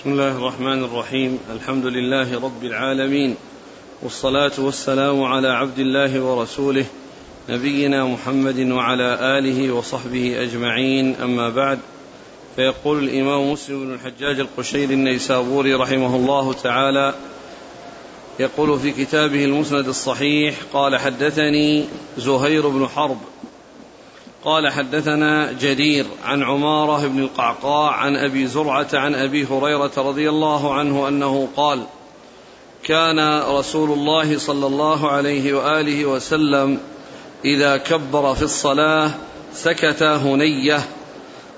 بسم الله الرحمن الرحيم. الحمد لله رب العالمين. والصلاة والسلام على عبد الله ورسوله نبينا محمد وعلى آله وصحبه أجمعين. أما بعد فيقول الإمام مسلم بن الحجاج القشيري النيسابوري رحمه الله تعالى يقول في كتابه المسند الصحيح قال حدثني زهير بن حرب قال حدثنا جرير عن عمارة بن القعقاع عن أبي زرعة عن أبي هريرة رضي الله عنه أنه قال كان رسول الله صلى الله عليه وآله وسلم إذا كبر في الصلاة سكت هنيه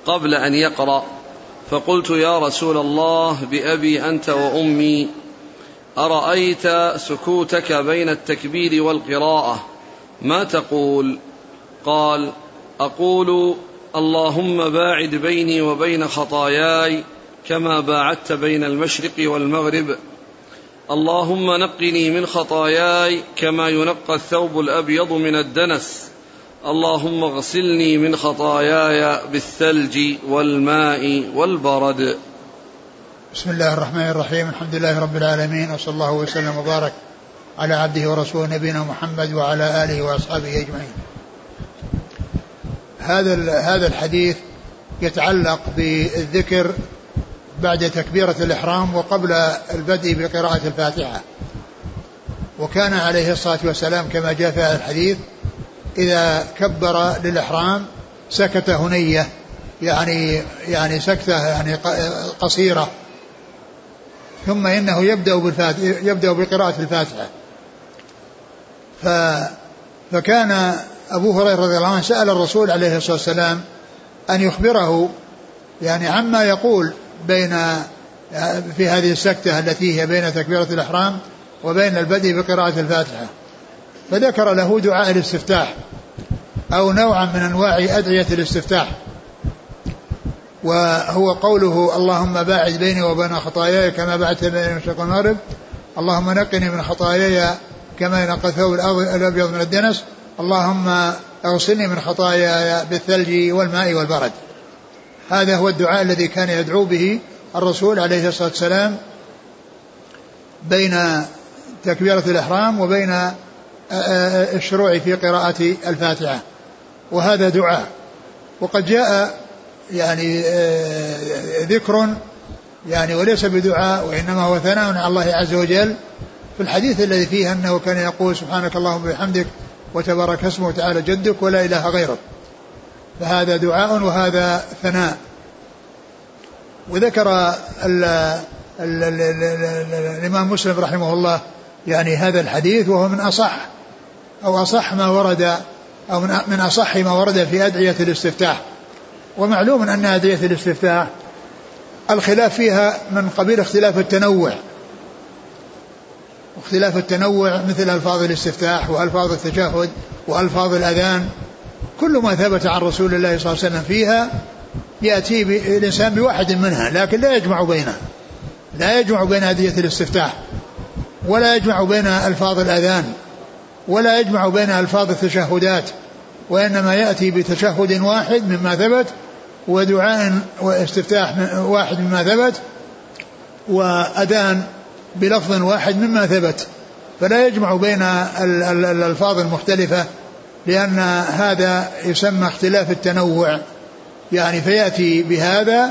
قبل أن يقرأ فقلت يا رسول الله بأبي أنت وأمي أرأيت سكوتك بين التكبير والقراءة؟ ما تقول؟ قال أقول اللهم باعد بيني وبين خطاياي كما باعدت بين المشرق والمغرب. اللهم نقني من خطاياي كما ينقى الثوب الأبيض من الدنس. اللهم اغسلني من خطاياي بالثلج والماء والبرد. بسم الله الرحمن الرحيم. الحمد لله رب العالمين وصلى الله وسلم وبارك على عبده ورسوله نبينا محمد وعلى آله وأصحابه أجمعين. هذا هذا الحديث يتعلق بالذكر بعد تكبيرة الإحرام وقبل البدء بقراءة الفاتحة. وكان عليه الصلاة والسلام كما جاء في هذا الحديث إذا كبر للإحرام سكت هنية يعني يعني سكتة يعني قصيرة. ثم إنه يبدأ بالفاتحة يبدأ بقراءة الفاتحة. ف فكان أبو هريرة رضي الله عنه سأل الرسول عليه الصلاة والسلام أن يخبره يعني عما يقول بين في هذه السكتة التي هي بين تكبيرة الإحرام وبين البدء بقراءة الفاتحة. فذكر له دعاء الاستفتاح أو نوعا من أنواع أدعية الاستفتاح. وهو قوله اللهم باعد بيني وبين خطاياي كما بعدت بين المشرق والمغرب اللهم نقني من خطاياي كما ينقى الثوب الأبيض من الدنس. اللهم أغسلني من خطاياي بالثلج والماء والبرد. هذا هو الدعاء الذي كان يدعو به الرسول عليه الصلاة والسلام بين تكبيرة الإحرام وبين الشروع في قراءة الفاتحة. وهذا دعاء. وقد جاء يعني ذكر يعني وليس بدعاء وإنما هو ثناء على الله عز وجل في الحديث الذي فيه أنه كان يقول سبحانك اللهم وبحمدك وتبارك اسمه وتعالى جدك ولا إله غيرك. فهذا دعاء وهذا ثناء. وذكر ال ال ال الإمام مسلم رحمه الله يعني هذا الحديث وهو من أصح أو أصح ما ورد أو من أصح ما ورد في أدعية الاستفتاح. ومعلوم أن أدعية الاستفتاح الخلاف فيها من قبيل اختلاف التنوع. واختلاف التنوع مثل ألفاظ الاستفتاح وألفاظ التشهد وألفاظ الأذان كل ما ثبت عن رسول الله صلى الله عليه وسلم فيها يأتي الإنسان بواحد منها لكن لا يجمع بينها. لا يجمع بين أدية الاستفتاح ولا يجمع بين ألفاظ الأذان ولا يجمع بين ألفاظ التشهدات وإنما يأتي بتشهد واحد مما ثبت ودعاء واستفتاح واحد مما ثبت وأذان بلفظ واحد مما ثبت فلا يجمع بين الألفاظ المختلفة لأن هذا يسمى اختلاف التنوع. يعني فيأتي بهذا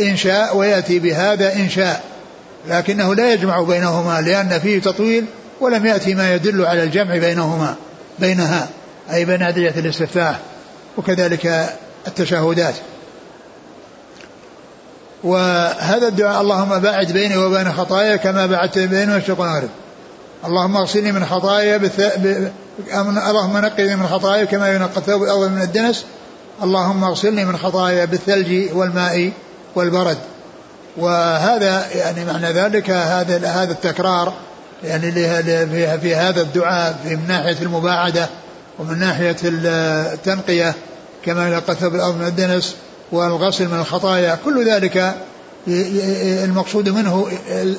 إن شاء ويأتي بهذا إن شاء. لكنه لا يجمع بينهما لأن فيه تطويل ولم يأتي ما يدل على الجمع بينهما بينها أي بين أدعية الاستفتاح وكذلك التشهدات. وهذا الدعاء اللهم باعد بيني وبين خطايا كما بعدت بين المشرق والمغرب اللهم اغسلني من خطايا بث... ب... اللهم نقني من خطايا كما ينقى الثوب الأول من الدنس. اللهم اغسلني من خطايا بالثلج والماء والبرد. وهذا يعني معنى ذلك هذا هذا التكرار يعني في, هذا الدعاء من ناحية المباعدة ومن ناحية التنقية كما ينقى الثوب الأول من الدنس. والغسل من الخطايا كل ذلك المقصود منه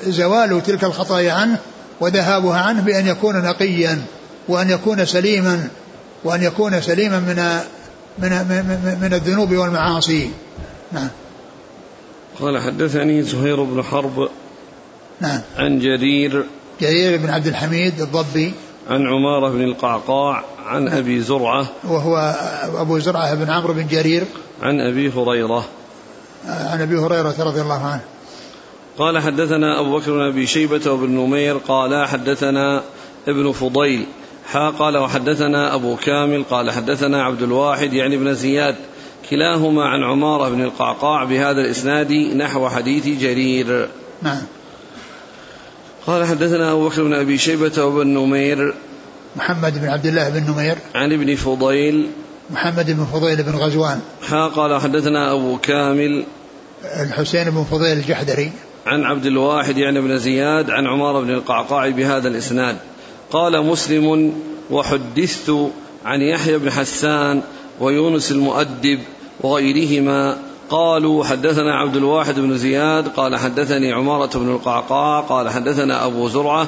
زوال تلك الخطايا عنه وذهابها عنه بأن يكون نقيا وأن يكون سليما وأن يكون سليما من من من, من الذنوب والمعاصي. نعم. قال حدثني زهير بن حرب نعم. عن جرير جرير بن عبد الحميد الضبي عن عمارة بن القعقاع عن أبي زرعة. وهو أبو زرعة بن عمرو بن جرير. عن أبي هريرة. عن أبي هريرة رضي الله عنه. قال حدثنا أبو بكر بن أبي شيبة وابن نمير قال حدثنا ابن فضيل حا قال وحدثنا أبو كامل قال حدثنا عبد الواحد يعني ابن زياد كلاهما عن عمارة بن القعقاع بهذا الإسناد نحو حديث جرير. نعم. قال حدثنا أبو بكر بن أبي شيبة وابن نمير محمد بن عبد الله بن نمير عن ابن فضيل محمد بن فضيل بن غزوان. حا قال حدثنا أبو كامل الحسين بن فضيل الجحدري. عن عبد الواحد يعني بن زياد عن عمار بن القعقاع بهذا الإسناد. قال مسلم وحدثت عن يحيى بن حسان ويونس المؤدب وغيرهما قالوا حدثنا عبد الواحد بن زياد قال حدثني عمارة بن القعقاع قال حدثنا أبو زرعة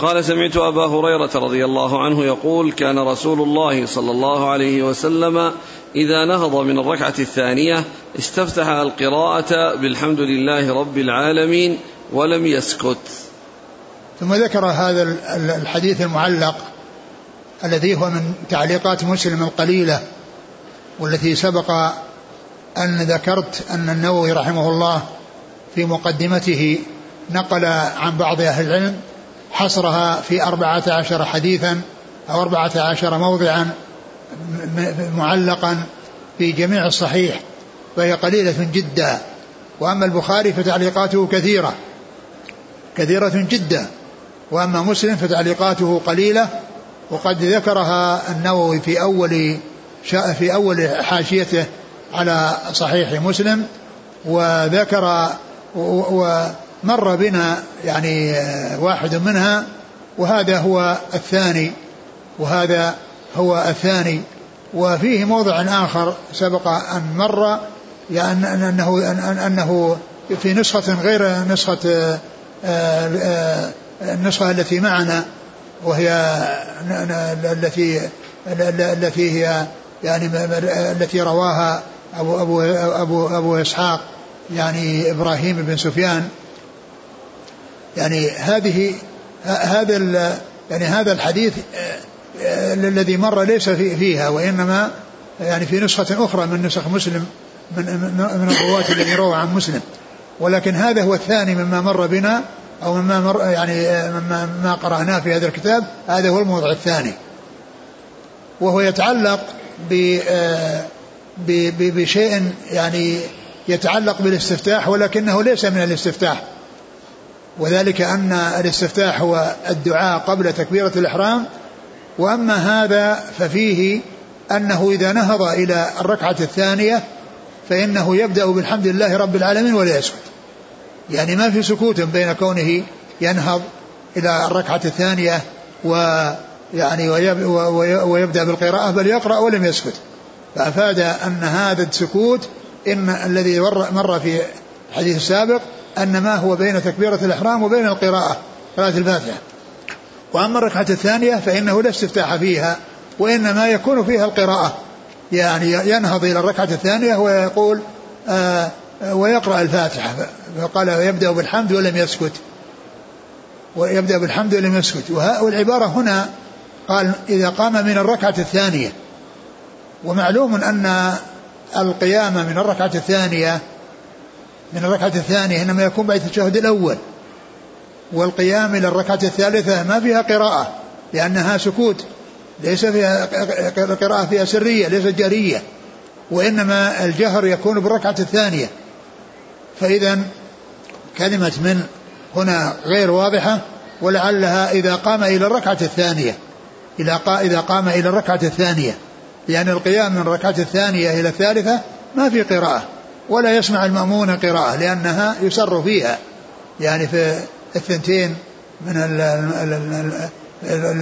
قال سمعت أبا هريرة رضي الله عنه يقول كان رسول الله صلى الله عليه وسلم إذا نهض من الركعة الثانية استفتح القراءة بالحمد لله رب العالمين ولم يسكت. ثم ذكر هذا الحديث المعلق الذي هو من تعليقات مسلم القليلة والتي سبق أن ذكرت أن النووي رحمه الله في مقدمته نقل عن بعض أهل العلم حصرها في أربعة عشر حديثا أو أربعة عشر موضعا معلقا في جميع الصحيح فهي قليلة جدا. وأما البخاري فتعليقاته كثيرة كثيرة جدا. وأما مسلم فتعليقاته قليلة. وقد ذكرها النووي في أول في أول حاشيته على صحيح مسلم وذكر ومر بنا يعني واحد منها وهذا هو الثاني وهذا هو الثاني. وفيه موضع آخر سبق أن مر يعني أنه أنه في نسخة غير نسخة النسخة التي معنا وهي التي التي هي يعني التي رواها أبو أبو أبو أبو إسحاق يعني إبراهيم بن سفيان. يعني هذه هذا يعني هذا الحديث الذي مر ليس فيها وإنما يعني في نسخة أخرى من نسخ مسلم من من الرواة الذي روى عن مسلم. ولكن هذا هو الثاني مما مر بنا أو مما مر يعني مما ما قرأناه في هذا الكتاب. هذا هو الموضع الثاني. وهو يتعلق بشيء يعني يتعلق بالاستفتاح ولكنه ليس من الاستفتاح. وذلك أن الاستفتاح هو الدعاء قبل تكبيرة الإحرام وأما هذا ففيه أنه إذا نهض إلى الركعة الثانية فإنه يبدأ بالحمد لله رب العالمين ولا يسكت. يعني ما في سكوت بين كونه ينهض إلى الركعة الثانية ويعني ويبدأ بالقراءة بل يقرأ ولم يسكت. فأفاد أن هذا السكوت إن الذي مر في الحديث السابق أن ما هو بين تكبيرة الإحرام وبين القراءة قراءة الفاتحة. وأما الركعة الثانية فإنه لا استفتاح فيها وإنما يكون فيها القراءة. يعني ينهض إلى الركعة الثانية ويقول آه ويقرأ الفاتحة. فقال يبدأ بالحمد ولم يسكت. ويبدأ بالحمد ولم يسكت. والعبارة هنا قال إذا قام من الركعة الثانية. ومعلوم أن القيام من الركعة الثانية من الركعة الثانية إنما يكون بعد التشهد الأول. والقيام إلى الركعة الثالثة ما فيها قراءة لأنها سكوت ليس فيها قراءة فيها سرية ليست جارية. وإنما الجهر يكون بالركعة الثانية. فإذا كلمة من هنا غير واضحة ولعلها إذا قام إلى الركعة الثانية. إذا قام إلى الركعة الثانية. لأن القيام من الركعة الثانية إلى الثالثة ما في قراءة. ولا يسمع المأمون قراءة لأنها يسر فيها. يعني في الثنتين من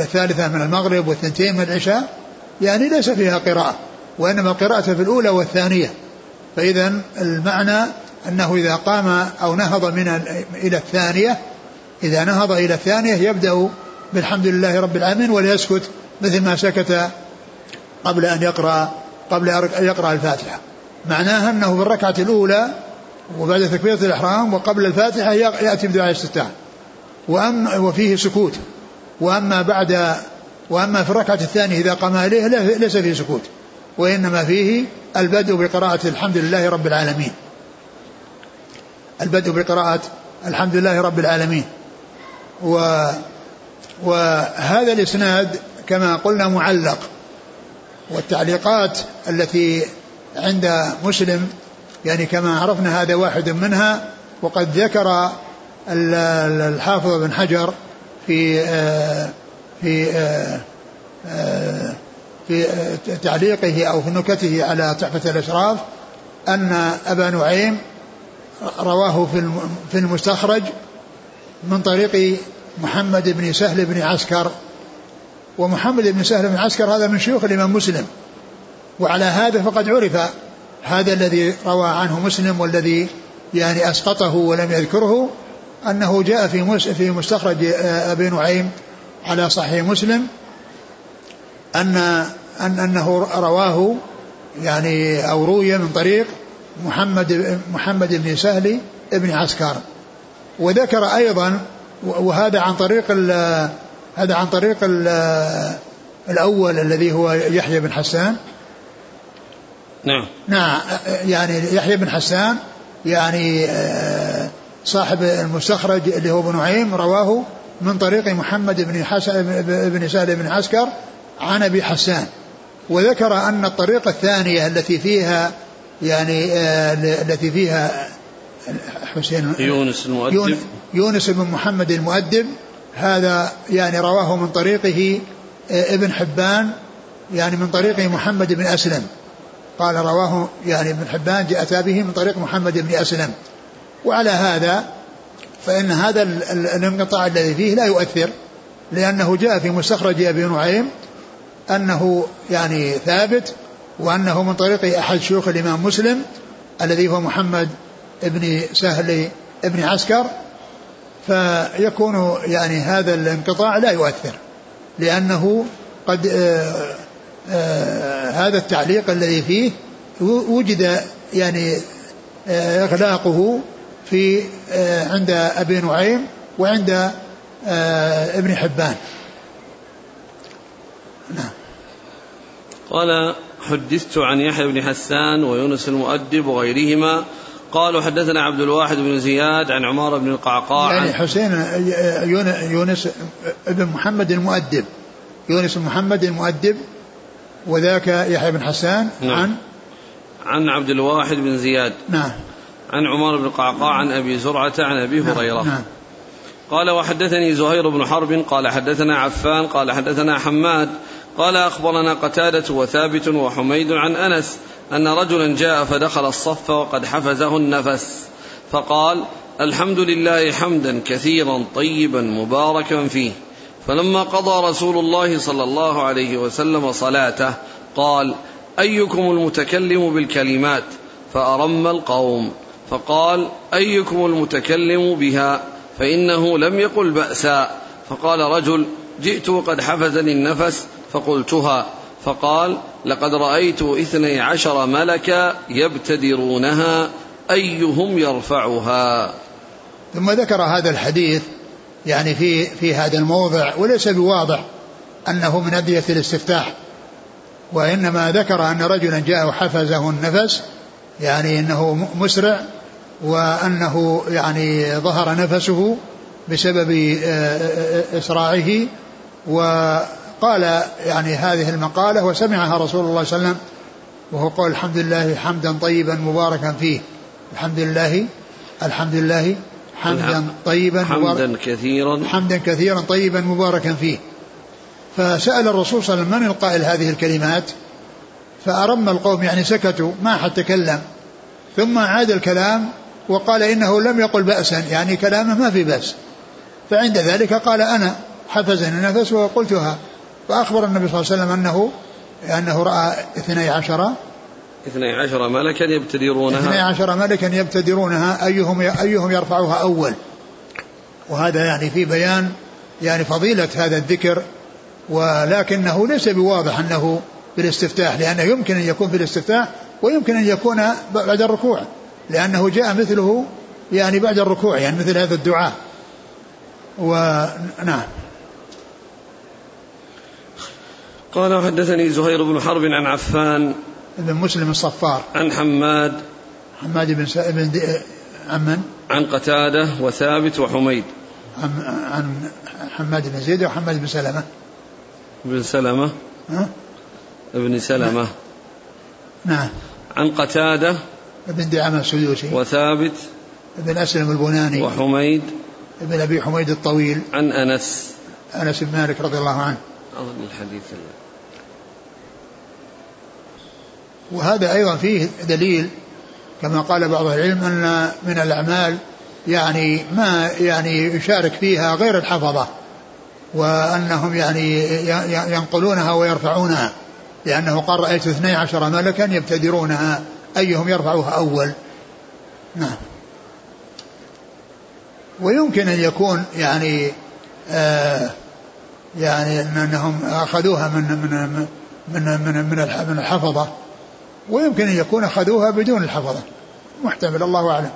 الثالثة من المغرب والثنتين من العشاء يعني ليس فيها قراءة وإنما القراءة في الأولى والثانية. فإذا المعنى أنه إذا قام أو نهض من إلى الثانية إذا نهض إلى الثانية يبدأ بالحمد لله رب العالمين ولا يسكت مثل ما سكت قبل أن يقرأ قبل أن يقرأ الفاتحة. معناها أنه في الركعة الأولى وبعد تكبيرة الإحرام وقبل الفاتحة يأتي بدعاء الاستفتاح وأما وفيه سكوت. وأما بعد وأما في الركعة الثانية إذا قام إليه ليس فيه سكوت. وإنما فيه البدء بقراءة الحمد لله رب العالمين. البدء بقراءة الحمد لله رب العالمين. و وهذا الإسناد كما قلنا معلق. والتعليقات التي عند مسلم يعني كما عرفنا هذا واحد منها وقد ذكر الحافظ بن حجر في آه، في آه، آه، في تعليقه أو في نكته على تحفة الأشراف أن أبا نعيم رواه في المستخرج من طريق محمد بن سهل بن عسكر. ومحمد بن سهل بن عسكر هذا من شيوخ الإمام مسلم. وعلى هذا فقد عرف هذا الذي روى عنه مسلم والذي يعني أسقطه ولم يذكره أنه جاء في في مستخرج آه، أبي نعيم على صحيح مسلم ان ان أنه رواه يعني أو روي من طريق محمد محمد بن سهل بن عسكر. وذكر أيضا وهذا عن طريق هذا عن طريق الأول الذي هو يحيى بن حسان نعم. نعم. يعني يحيى بن حسان يعني آه، صاحب المستخرج اللي هو ابن نعيم رواه من طريق محمد بن حسن بن سهل بن عسكر عن أبي حسان. وذكر أن الطريقة الثانية التي فيها يعني آه التي فيها حسين يونس المؤدب. يونس بن محمد المؤدب هذا يعني رواه من طريقه آه ابن حبان يعني من طريق محمد بن أسلم. قال رواه يعني ابن حبان جاء به من طريق محمد بن أسلم. وعلى هذا فإن هذا الانقطاع الذي فيه لا يؤثر لأنه جاء في مستخرج أبي نعيم أنه يعني ثابت وأنه من طريق أحد شيوخ الإمام مسلم الذي هو محمد بن سهل بن عسكر. فيكون يعني هذا الانقطاع لا يؤثر لأنه قد آه هذا التعليق الذي فيه وجد يعني آه إغلاقه في آه عند أبي نعيم وعند آه ابن حبان. نعم. قال حدثت عن يحيى بن حسان ويونس المؤدب وغيرهما. قالوا حدثنا عبد الواحد بن زياد عن عمار بن القعقاع يعني حسين يونس ابن محمد المؤدب. يونس بن محمد المؤدب وذاك يحيى بن حسان نعم. عن عن عبد الواحد بن زياد نعم عن عمر بن القعقاع عن أبي زرعة عن أبي نعم. هريرة نعم. قال وحدثني زهير بن حرب قال حدثنا عفان قال حدثنا حماد قال أخبرنا قتادة وثابت وحميد عن أنس أن رجلا جاء فدخل الصف وقد حفزه النفس فقال الحمد لله حمدا كثيرا طيبا مباركا فيه فلما قضى رسول الله صلى الله عليه وسلم صلاته قال أيكم المتكلم بالكلمات؟ فأرم القوم فقال أيكم المتكلم بها؟ فإنه لم يقل بأسا. فقال رجل جئت وقد حفزني النفس فقلتها. فقال لقد رأيت اثني عشر ملكا يبتدرونها أيهم يرفعها؟ ثم ذكر هذا الحديث يعني في في هذا الموضع وليس بواضح أنه من ادعيه الاستفتاح وإنما ذكر أن رجلا جاء وحفزه النفس يعني إنه مسرع وأنه يعني ظهر نفسه بسبب آه، آه، إسراعه وقال يعني هذه المقالة وسمعها رسول الله صلى الله عليه وسلم وهو قول الحمد لله حمدا طيبا مباركا فيه الحمد لله الحمد لله حمدا طيبا حمدا كثيرا. حمدا كثيرا طيبا مباركا فيه. فسأل الرسول صلى الله عليه وسلم من القائل هذه الكلمات؟ فأرم القوم يعني سكتوا ما حد تكلم. ثم عاد الكلام وقال إنه لم يقل بأسا يعني كلامه ما في بأس. فعند ذلك قال أنا حفزني النفس وقلتها. فأخبر النبي صلى الله عليه وسلم أنه أنه رأى اثني عشر اثني عشر ملكا يبتدرونها. اثني عشر ملكا يبتدرونها. أيهم أيهم يرفعها أول؟ وهذا يعني في بيان يعني فضيلة هذا الذكر ولكنه ليس بواضح أنه بالاستفتاح لأنه يمكن أن يكون في الاستفتاح ويمكن أن يكون بعد الركوع لأنه جاء مثله يعني بعد الركوع يعني مثل هذا الدعاء. ونعم قال حدثني زهير بن حرب عن عفان بن مسلم الصفار. عن حماد. حماد بن س... بن دي... عن من؟ عن قتادة وثابت وحميد. عن عن حماد بن زيد وحماد بن سلمة. بن سلمة. ها؟ ابن سلمة. نعم. عن قتادة بن دعامة السدوسي. وثابت بن أسلم البناني. وحميد. بن أبي حميد الطويل. عن أنس. أنس بن مالك رضي الله عنه. أظن الحديث اللي. وهذا أيضا فيه دليل كما قال بعض العلم أن من الأعمال يعني ما يعني يشارك فيها غير الحفظة وأنهم يعني ينقلونها ويرفعونها لأنه قال رأيت اثني عشر ملكا يبتدرونها أيهم يرفعها أول؟ نعم. ويمكن أن يكون يعني آه يعني أنهم أخذوها من من من من من الحفظة ويمكن أن يكون أخذوها بدون الحفظة. محتمل الله أعلم.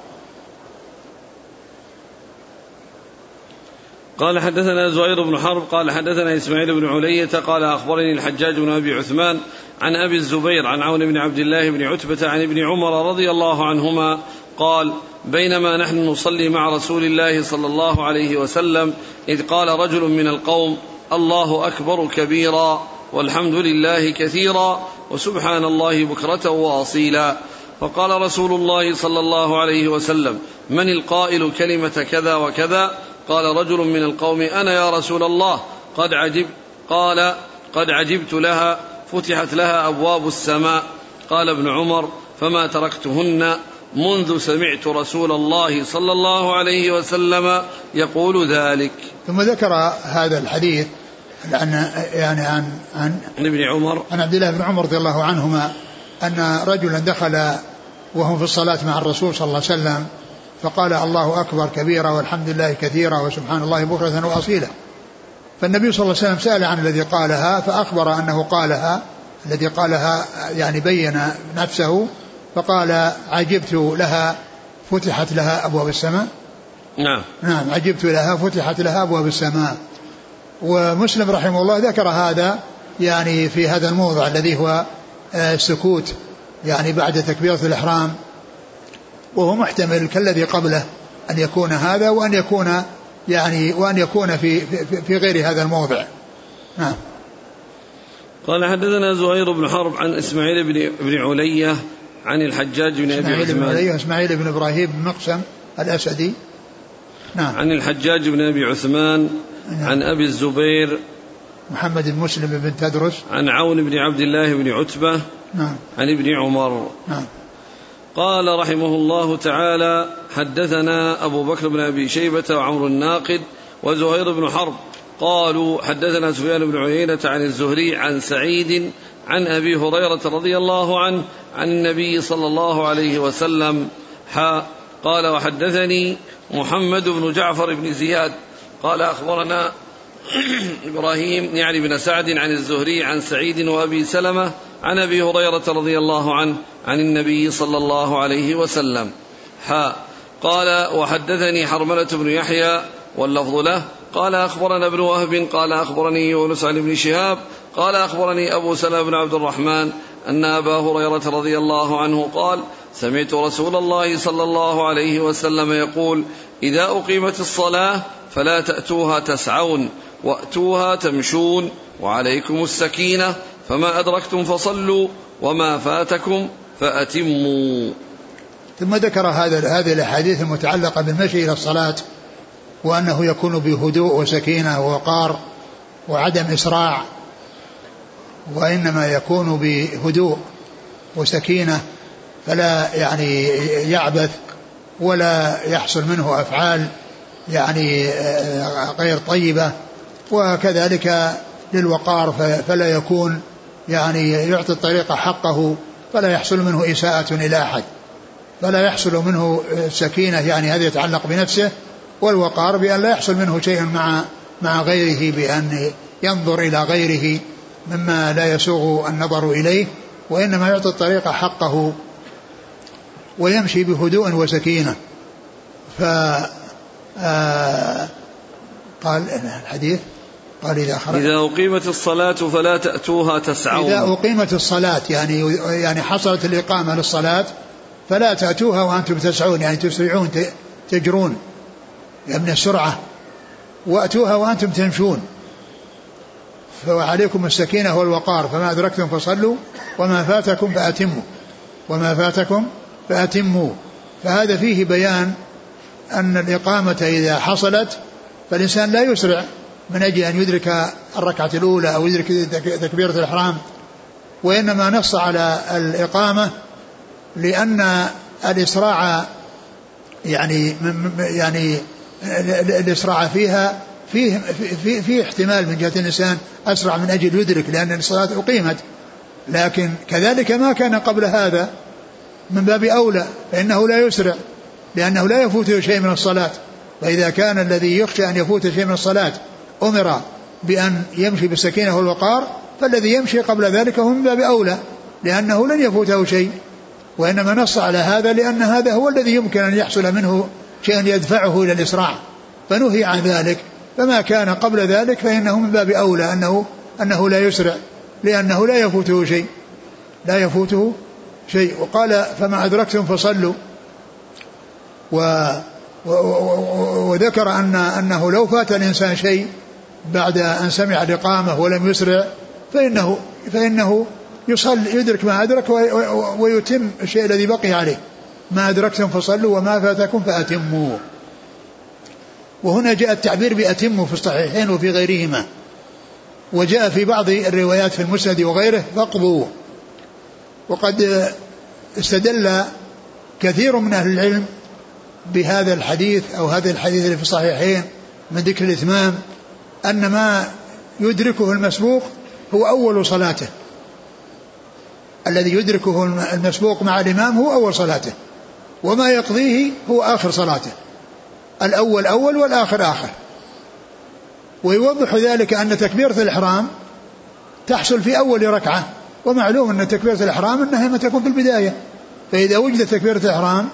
قال حدثنا زهير بن حرب قال حدثنا إسماعيل بن علية قال أخبرني الحجاج بن أبي عثمان عن أبي الزبير عن عون بن عبد الله بن عتبة عن ابن عمر رضي الله عنهما قال بينما نحن نصلي مع رسول الله صلى الله عليه وسلم إذ قال رجل من القوم الله أكبر كبيرا والحمد لله كثيرا وسبحان الله بكرة وأصيلا. فقال رسول الله صلى الله عليه وسلم من القائل كلمة كذا وكذا؟ قال رجل من القوم أنا يا رسول الله قد عجب قال قد عجبت لها فتحت لها أبواب السماء. قال ابن عمر فما تركتهن منذ سمعت رسول الله صلى الله عليه وسلم يقول ذلك. ثم ذكر هذا الحديث عن يعني عن عن عن ابن عمر. عن عبد الله بن عمر رضي الله عنهما أن رجلا دخل وهم في الصلاة مع الرسول صلى الله عليه وسلم فقال الله أكبر كبيرا والحمد لله كثيرا وسبحان الله بكرة وأصيلا. فالنبي صلى الله عليه وسلم سأل عن الذي قالها فأخبر أنه قالها الذي قالها يعني بين نفسه فقال عجبت لها فتحت لها أبواب السماء. نعم. نعم عجبت لها فتحت لها أبواب السماء. ومسلم رحمه الله ذكر هذا يعني في هذا الموضع الذي هو السكوت يعني بعد تكبيرة الإحرام. وهو محتمل كالذي قبله أن يكون هذا وأن يكون يعني وأن يكون في في, في غير هذا الموضع. نعم. قال حدثنا زهير بن حرب عن إسماعيل بن بن علية عن الحجاج بن أبي إسماعيل بن عثمان. علي إسماعيل بن إبراهيم بن مقسم الأسدي. نعم. عن الحجاج بن أبي عثمان نعم. عن أبي الزبير محمد بن مسلم بن تدرس. عن عون بن عبد الله بن عتبة نعم. عن ابن عمر. نعم. قال رحمه الله تعالى حدثنا أبو بكر بن أبي شيبة وعمر الناقد وزهير بن حرب. قالوا حدثنا سفيان بن عيينة عن الزهري عن سعيد عن أبي هريرة رضي الله عنه عن النبي صلى الله عليه وسلم حا قال وحدثني محمد بن جعفر بن زياد قال أخبرنا إبراهيم يعني بن سعد عن الزهري عن سعيد وأبي سلمة عن أبي هريرة رضي الله عنه عن النبي صلى الله عليه وسلم. حا قال وحدثني حرملة بن يحيى واللفظ له. قال أخبرنا ابن وهب قال أخبرني يونس عن ابن شهاب قال أخبرني أبو سلمة بن عبد الرحمن أن أبا هريرة رضي الله عنه قال سمعت رسول الله صلى الله عليه وسلم يقول إذا أقيمت الصلاة فلا تأتوها تسعون وأتوها تمشون وعليكم السكينة فما أدركتم فصلوا وما فاتكم فأتموا. ثم ذكر هذا هذه الأحاديث المتعلقة بالمشي إلى الصلاة وأنه يكون بهدوء وسكينة ووقار وعدم إسراع وإنما يكون بهدوء وسكينة. فلا يعني يعبث ولا يحصل منه أفعال يعني غير طيبة وكذلك للوقار فلا يكون يعني يعطي الطريق حقه فلا يحصل منه إساءة إلى أحد. فلا يحصل منه سكينة يعني هذا يتعلق بنفسه والوقار بأن لا يحصل منه شيء مع مع غيره بأن ينظر إلى غيره مما لا يسوغ النظر إليه وإنما يعطي الطريق حقه ويمشي بهدوء وسكينة. ف آه قال الحديث قال إذا خرج إذا أقيمت الصلاة فلا تأتوها تسعون. إذا أقيمت الصلاة يعني يعني حصلت الإقامة للصلاة فلا تأتوها وأنتم تسعون يعني تسرعون تجرون يعني من السرعة. وأتوها وأنتم تمشون. فعليكم السكينة والوقار فما أدركتم فصلوا وما فاتكم فأتموا. وما فاتكم فأتموا فهذا فيه بيان أن الإقامة إذا حصلت فالإنسان لا يسرع من أجل أن يدرك الركعة الأولى أو يدرك تكبيرة الإحرام وإنما نص على الإقامة لأن الإسراع يعني يعني الإسراع فيها فيه في, في احتمال من جهة الإنسان أسرع من أجل يدرك لأن الصلاة أقيمت. لكن كذلك ما كان قبل هذا من باب أولى فإنه لا يسرع لأنه لا يفوته شيء من الصلاة. فإذا كان الذي يخشى أن يفوت شيء من الصلاة أمر بأن يمشي بالسكينة والوقار فالذي يمشي قبل ذلك هو من باب أولى لأنه لن يفوته شيء. وإنما نص على هذا لأن هذا هو الذي يمكن أن يحصل منه شيء يدفعه إلى الإسراع. فنهي عن ذلك. فما كان قبل ذلك فإنه من باب أولى أنه أنه لا يسرع لأنه لا يفوته شيء. لا يفوته شيء. وقال فما أدركتم فصلوا. و وذكر أن أنه لو فات الإنسان شيء بعد أن سمع الإقامة ولم يسرع فإنه فإنه يصل يدرك ما أدرك ويتم الشيء الذي بقي عليه. ما أدركتم فصلوا وما فاتكم فأتموا وهنا جاء التعبير بأتموا في الصحيحين وفي غيرهما. وجاء في بعض الروايات في المسند وغيره فاقضوا وقد استدل كثير من أهل العلم بهذا الحديث أو هذا الحديث اللي في الصحيحين من ذكر الإتمام أن ما يدركه المسبوق هو أول صلاته. الذي يدركه المسبوق مع الإمام هو أول صلاته وما يقضيه هو آخر صلاته الأول أول والآخر آخر. ويوضح ذلك أن تكبيرة الإحرام تحصل في أول ركعة. ومعلوم أن تكبيرة الإحرام أنها ما تكون في البداية. فإذا وجدت تكبيرة الإحرام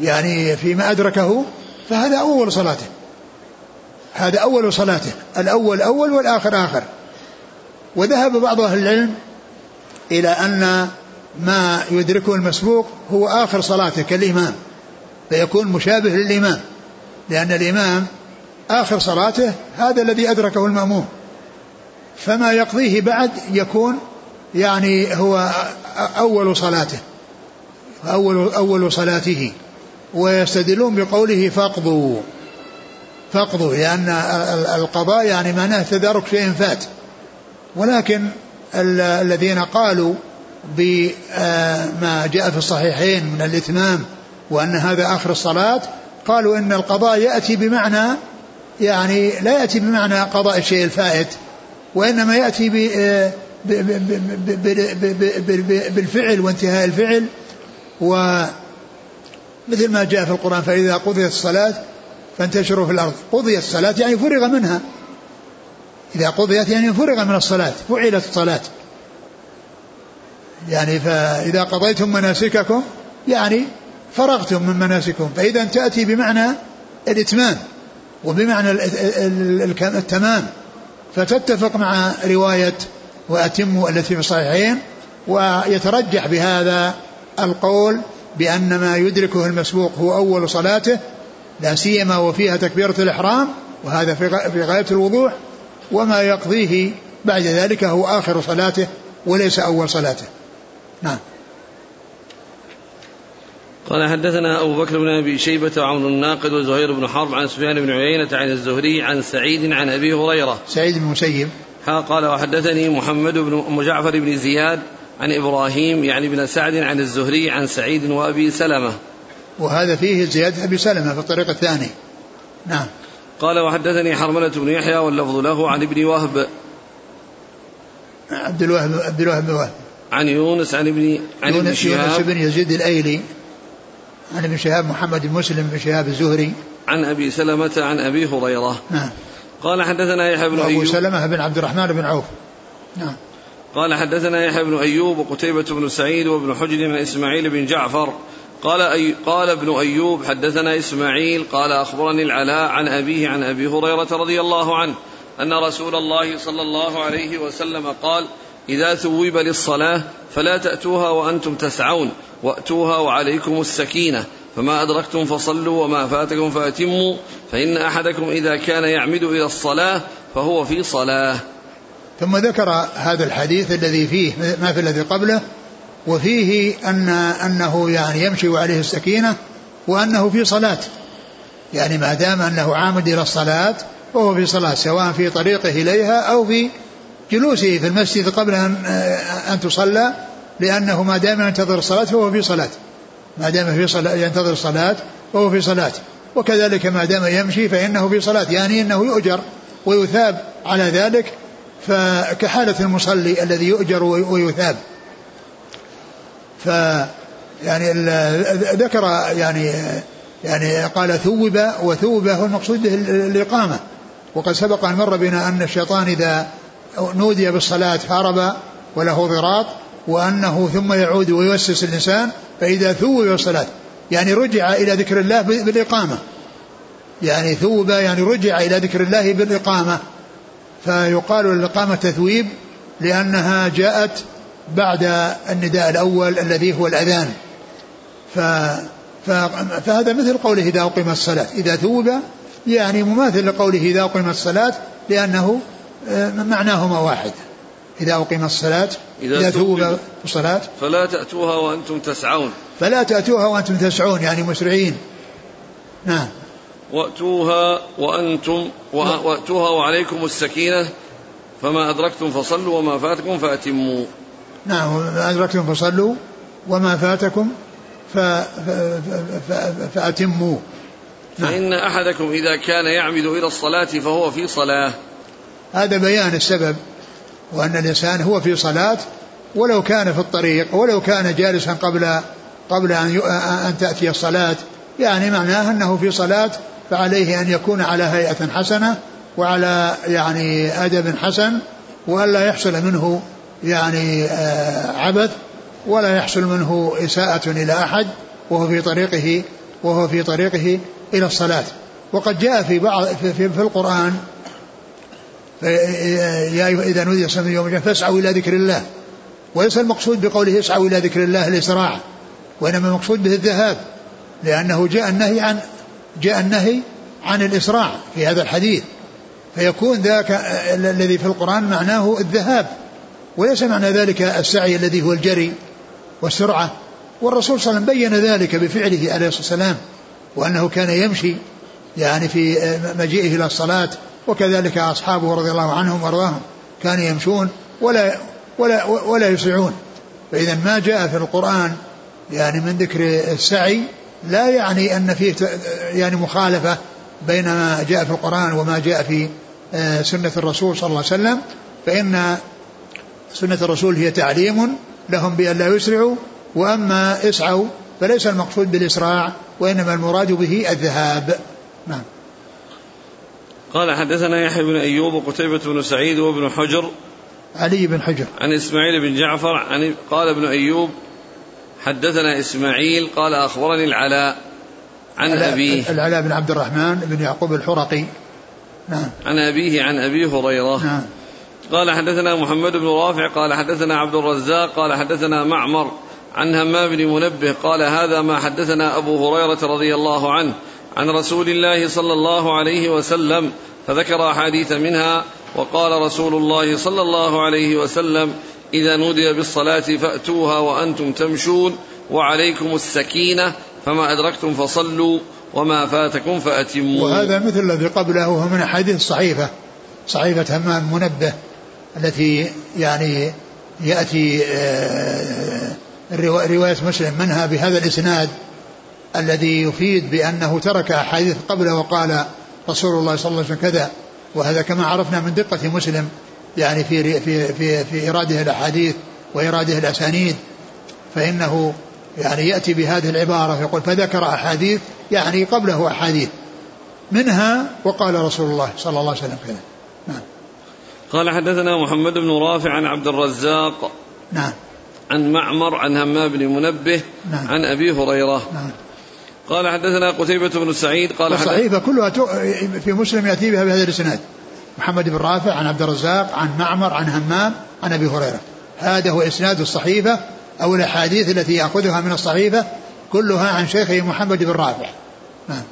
يعني فيما أدركه فهذا أول صلاته. هذا أول صلاته. الأول أول والآخر آخر. وذهب بعض أهل العلم إلى أن ما يدركه المسبوق هو آخر صلاته كالإمام فيكون مشابه للإمام. لأن الإمام آخر صلاته هذا الذي أدركه المأموم. فما يقضيه بعد يكون يعني هو أول صلاته أول أول صلاته. ويستدلون بقوله فاقضوا فاقضوا لأن القضاء يعني معناه تدارك شيء فات. ولكن الذين قالوا بما جاء في الصحيحين من الإتمام وأن هذا آخر الصلاة قالوا إن القضاء يأتي بمعنى يعني لا يأتي بمعنى قضاء الشيء الفائت وإنما يأتي بالفعل وانتهاء الفعل ومثل ما جاء في القرآن فإذا قضيت الصلاة فانتشروا في الأرض قضيت الصلاة يعني فرغ منها إذا قضيت يعني فرغ من الصلاة فعلت الصلاة يعني فإذا قضيتم مناسككم يعني فرغتم من مناسككم فإذا تأتي بمعنى الإتمام وبمعنى التمام فتتفق مع رواية وأتموا التي في الصحيحين ويترجح بهذا القول بأن ما يدركه المسبوق هو أول صلاته لا سيما وفيها تكبيرة الإحرام وهذا في غاية الوضوح وما يقضيه بعد ذلك هو آخر صلاته وليس أول صلاته. نعم. قال حدثنا أبو بكر بن أبي شيبة وعمر الناقد وزهير بن حرب عن سفيان بن عيينة عن الزهري عن سعيد عن أبي هريرة. سعيد بن مسيب. قال وحدثني محمد بن جعفر بن زياد عن إبراهيم يعني بن سعد عن الزهري عن سعيد وأبي سلمة. وهذا فيه زيادة أبي سلمة في الطريق الثاني. نعم. قال وحدثني حرملة بن يحيى واللفظ له عن ابن وهب. عبد الوهاب عبد الوهاب بن وهب. عن يونس عن ابن عن ابن شهاب يونس بن يزيد الأيلي عن ابن شهاب محمد بن مسلم بن شهاب الزهري. عن أبي سلمة عن أبي هريرة. نعم. قال حدثنا يحيى بن أيوب. ابو سلمة بن عبد الرحمن بن عوف. نعم. قال حدثنا يحيى بن أيوب وقتيبة بن سعيد وابن حجر بن إسماعيل بن جعفر. قال أي قال ابن أيوب حدثنا إسماعيل قال أخبرني العلاء عن أبيه عن أبي هريرة رضي الله عنه أن رسول الله صلى الله عليه وسلم قال إذا ثوب للصلاة فلا تأتوها وأنتم تسعون وأتوها وعليكم السكينة. فما أدركتم فصلوا وما فاتكم فأتموا فإن أحدكم إذا كان يعمد إلى الصلاة فهو في صلاة. ثم ذكر هذا الحديث الذي فيه ما في الذي قبله وفيه أن أنه يعني يمشي وعليه السكينة وأنه في صلاة. يعني ما دام أنه عامد إلى الصلاة فهو في صلاة سواء في طريقه إليها أو في جلوسه في المسجد قبل أن أن تصلى لأنه ما دام ينتظر الصلاة فهو في صلاة. ما دام في صلاة ينتظر الصلاة فهو في صلاة. وكذلك ما دام يمشي فإنه في صلاة يعني أنه يؤجر ويثاب. على ذلك فكحالة المصلي الذي يؤجر ويثاب. ف يعني ذكر يعني يعني قال ثوب وثوب هو المقصود به الإقامة. وقد سبق أن مر بنا أن الشيطان إذا نودي بالصلاة هرب وله ضراط وأنه ثم يعود ويوسوس الإنسان فإذا ثوب بالصلاة يعني رجع إلى ذكر الله بالإقامة. يعني ثوب يعني رجع إلى ذكر الله بالإقامة. فيقال الإقامة تثويب لأنها جاءت بعد النداء الأول الذي هو الأذان. ف فهذا مثل قوله إذا أقيم الصلاة. إذا ثوب يعني مماثل لقوله إذا أقيم الصلاة لأنه آه، معناهما واحد. إذا أقيم الصلاة إذا, إذا ثوب الصلاة. فلا تأتوها وأنتم تسعون. فلا تأتوها وأنتم تسعون يعني مسرعين. نعم. وأتوها وأنتم وأتوها وعليكم السكينة فما أدركتم فصلوا وما فاتكم فأتموا. نعم ما أدركتم فصلوا وما فاتكم ف... ف... ف... فأتموا. نعم. فإن أحدكم إذا كان يعمد إلى الصلاة فهو في صلاة. هذا بيان السبب. وأن الإنسان هو في صلاة ولو كان في الطريق ولو كان جالسا قبل قبل أن أن تأتي الصلاة. يعني معناه أنه في صلاة فعليه أن يكون على هيئة حسنة وعلى يعني أدب حسن وألا يحصل منه يعني آه، عبث ولا يحصل منه إساءة إلى أحد وهو في طريقه وهو في طريقه إلى الصلاة. وقد جاء في بعض في, في, في القرآن يا إذا نودي صلى يوم الجمعة فاسعوا إلى ذكر الله. وليس المقصود بقوله اسعوا إلى ذكر الله الإسراع وإنما المقصود به الذهاب لأنه جاء النهي عن جاء النهي عن الإسراع في هذا الحديث. فيكون ذاك الذي في القرآن معناه الذهاب وليس معنى ذلك السعي الذي هو الجري والسرعة. والرسول صلى الله عليه وسلم بين ذلك بفعله عليه الصلاة والسلام وأنه كان يمشي يعني في مجيئه إلى الصلاة وكذلك أصحابه رضي الله عنهم وأرضاهم كانوا يمشون ولا ولا ولا يسرعون. فإذا ما جاء في القرآن يعني من ذكر السعي لا يعني أن فيه يعني مخالفة بين ما جاء في القرآن وما جاء في آه، سنة الرسول صلى الله عليه وسلم فإن سنة الرسول هي تعليم لهم بأن لا يسرعوا وأما إسعوا فليس المقصود بالإسراع وإنما المراد به الذهاب. نعم. قال حدثنا يحيى بن أيوب وقتيبة بن سعيد وابن حجر علي بن حجر. عن إسماعيل بن جعفر عن قال ابن أيوب حدثنا إسماعيل قال أخبرني العلاء عن أبيه. العلاء بن عبد الرحمن بن يعقوب الحرقي. نعم. عن أبيه عن أبي هريرة. نعم. قال حدثنا محمد بن رافع قال حدثنا عبد الرزاق قال حدثنا معمر عن همام بن منبه قال هذا ما حدثنا أبو هريرة رضي الله عنه. عن رسول الله صلى الله عليه وسلم فذكر أحاديث منها وقال رسول الله صلى الله عليه وسلم إذا نودي بالصلاة فأتوها وأنتم تمشون وعليكم السكينة فما أدركتم فصلوا وما فاتكم فأتموا. وهذا مثل الذي قبله هو من أحاديث صحيفة صحيفة همام منبه التي يعني يأتي آه، رواية مسلم منها بهذا الإسناد؟ الذي يفيد بأنه ترك أحاديث قبله وقال رسول الله صلى الله عليه وسلم كذا وهذا كما عرفنا من دقة مسلم يعني في في في في إراده الأحاديث وإراده الأسانيد فإنه يعني يأتي بهذه العبارة يقول فذكر أحاديث يعني قبله أحاديث منها وقال رسول الله صلى الله عليه وسلم كذا. نعم. قال حدثنا محمد بن رافع عن عبد الرزاق نعم. عن معمر عن همام بن منبه نعم. عن أبي هريرة نعم. قال حدثنا قتيبة بن سعيد قال حدث والصحيفة كلها في مسلم يأتي بها بهذا الإسناد. محمد بن رافع عن عبد الرزاق عن معمر عن همام عن أبي هريرة. هذا هو إسناد الصحيفة أو الأحاديث التي يأخذها من الصحيفة كلها عن شيخه محمد بن رافع. نعم.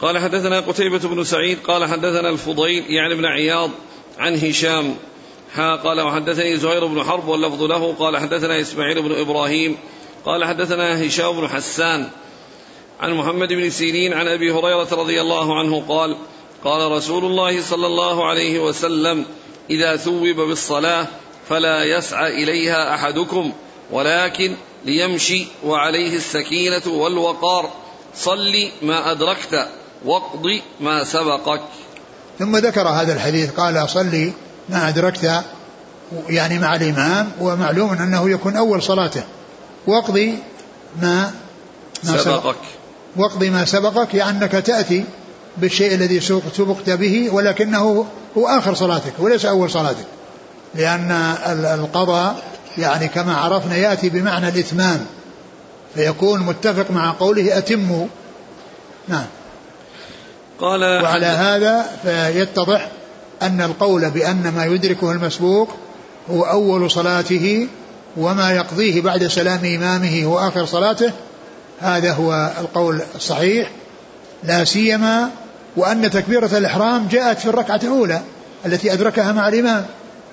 قال حدثنا قتيبة بن سعيد قال حدثنا الفضيل يعني بن عياض عن هشام ها قال وحدثني زهير بن حرب واللفظ له قال حدثنا إسماعيل بن إبراهيم قال حدثنا هشام بن حسان عن محمد بن سيرين عن أبي هريرة رضي الله عنه قال قال رسول الله صلى الله عليه وسلم إذا ثوب بالصلاة فلا يسعى إليها أحدكم ولكن ليمشي وعليه السكينة والوقار صل ما أدركت واقض ما سبقك. ثم ذكر هذا الحديث قال صلي ما أدركت يعني مع الإمام ومعلوم أنه يكون أول صلاته واقضي ما ما سبقك. واقضي ما سبقك يعني أنك تأتي بالشيء الذي سبق- سبقت به ولكنه هو آخر صلاتك وليس أول صلاتك. لأن ال- القضاء يعني كما عرفنا يأتي بمعنى الإتمام فيكون متفق مع قوله أتموا نعم. قال وعلى هذا فيتضح أن القول بأن ما يدركه المسبوق هو أول صلاته وما يقضيه بعد سلام إمامه هو آخر صلاته هذا هو القول الصحيح لا سيما وأن تكبيرة الإحرام جاءت في الركعة الأولى التي أدركها مع الإمام.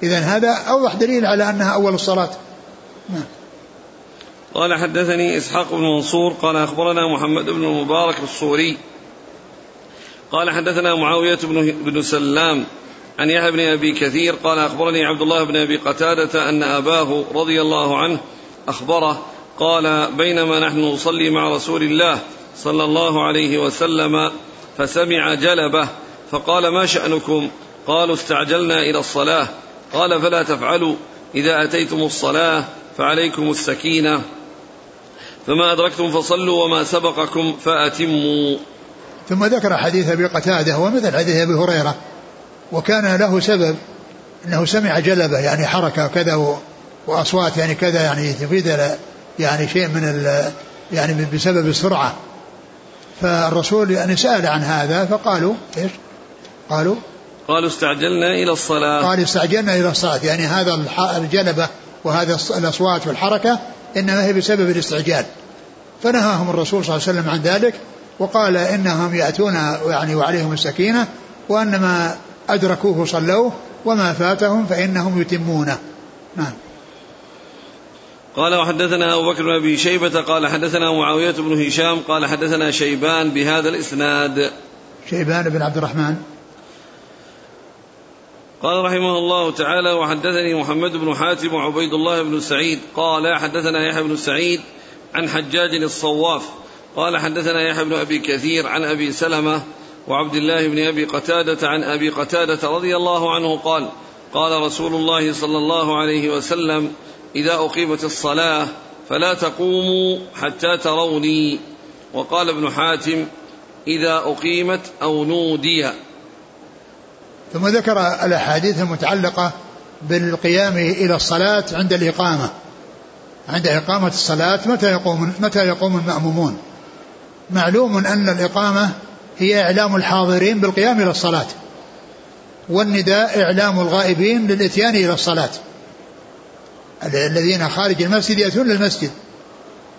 إذا هذا أوضح دليل على أنها أول الصلاة. نعم. قال حدثني إسحاق بن منصور قال أخبرنا محمد بن المبارك الصوري. قال حدثنا معاوية بن, بن سلام عن يحيى بن أبي كثير قال أخبرني عبد الله بن أبي قتادة أن أباه رضي الله عنه أخبره قال بينما نحن نصلي مع رسول الله صلى الله عليه وسلم فسمع جلبة فقال ما شأنكم؟ قالوا استعجلنا إلى الصلاة. قال فلا تفعلوا. إذا أتيتم الصلاة فعليكم السكينة. فما أدركتم فصلوا وما سبقكم فأتموا. ثم ذكر حديث أبي قتادة هو مثل حديث أبي هريرة وكان له سبب أنه سمع جلبة يعني حركة كذا وأصوات يعني كذا يعني تفيد يعني شيء من ال يعني بسبب السرعة. فالرسول يعني سأل عن هذا فقالوا إيش؟ قالوا قالوا استعجلنا إلى الصلاة. قال استعجلنا إلى الصلاة. يعني هذا الجلبة وهذا الأصوات والحركة إنما هي بسبب الاستعجال. فنهاهم الرسول صلى الله عليه وسلم عن ذلك وقال إنهم يأتون يعني وعليهم السكينة وأن ما أدركوه صلوه وما فاتهم فإنهم يتمونه. نعم. قال وحدثنا أبو بكر بن أبي شيبة قال حدثنا معاوية بن هشام قال حدثنا شيبان بهذا الإسناد. شيبان بن عبد الرحمن. قال رحمه الله تعالى وحدثني محمد بن حاتم وعبيد الله بن سعيد. قال حدثنا يحيى بن سعيد عن حجاج الصواف. قال حدثنا يحيى بن أبي كثير عن أبي سلمة وعبد الله بن أبي قتادة عن أبي قتادة رضي الله عنه قال قال رسول الله صلى الله عليه وسلم إذا أقيمت الصلاة فلا تقوموا حتى تروني. وقال ابن حاتم إذا أقيمت أو نودي. ثم ذكر الأحاديث المتعلقة بالقيام إلى الصلاة عند الإقامة. عند إقامة الصلاة متى يقوم متى يقوم المأمومون؟ معلوم أن الإقامة هي إعلام الحاضرين بالقيام إلى الصلاة والنداء إعلام الغائبين للإتيان إلى الصلاة. ال- الذين خارج المسجد يأتون للمسجد.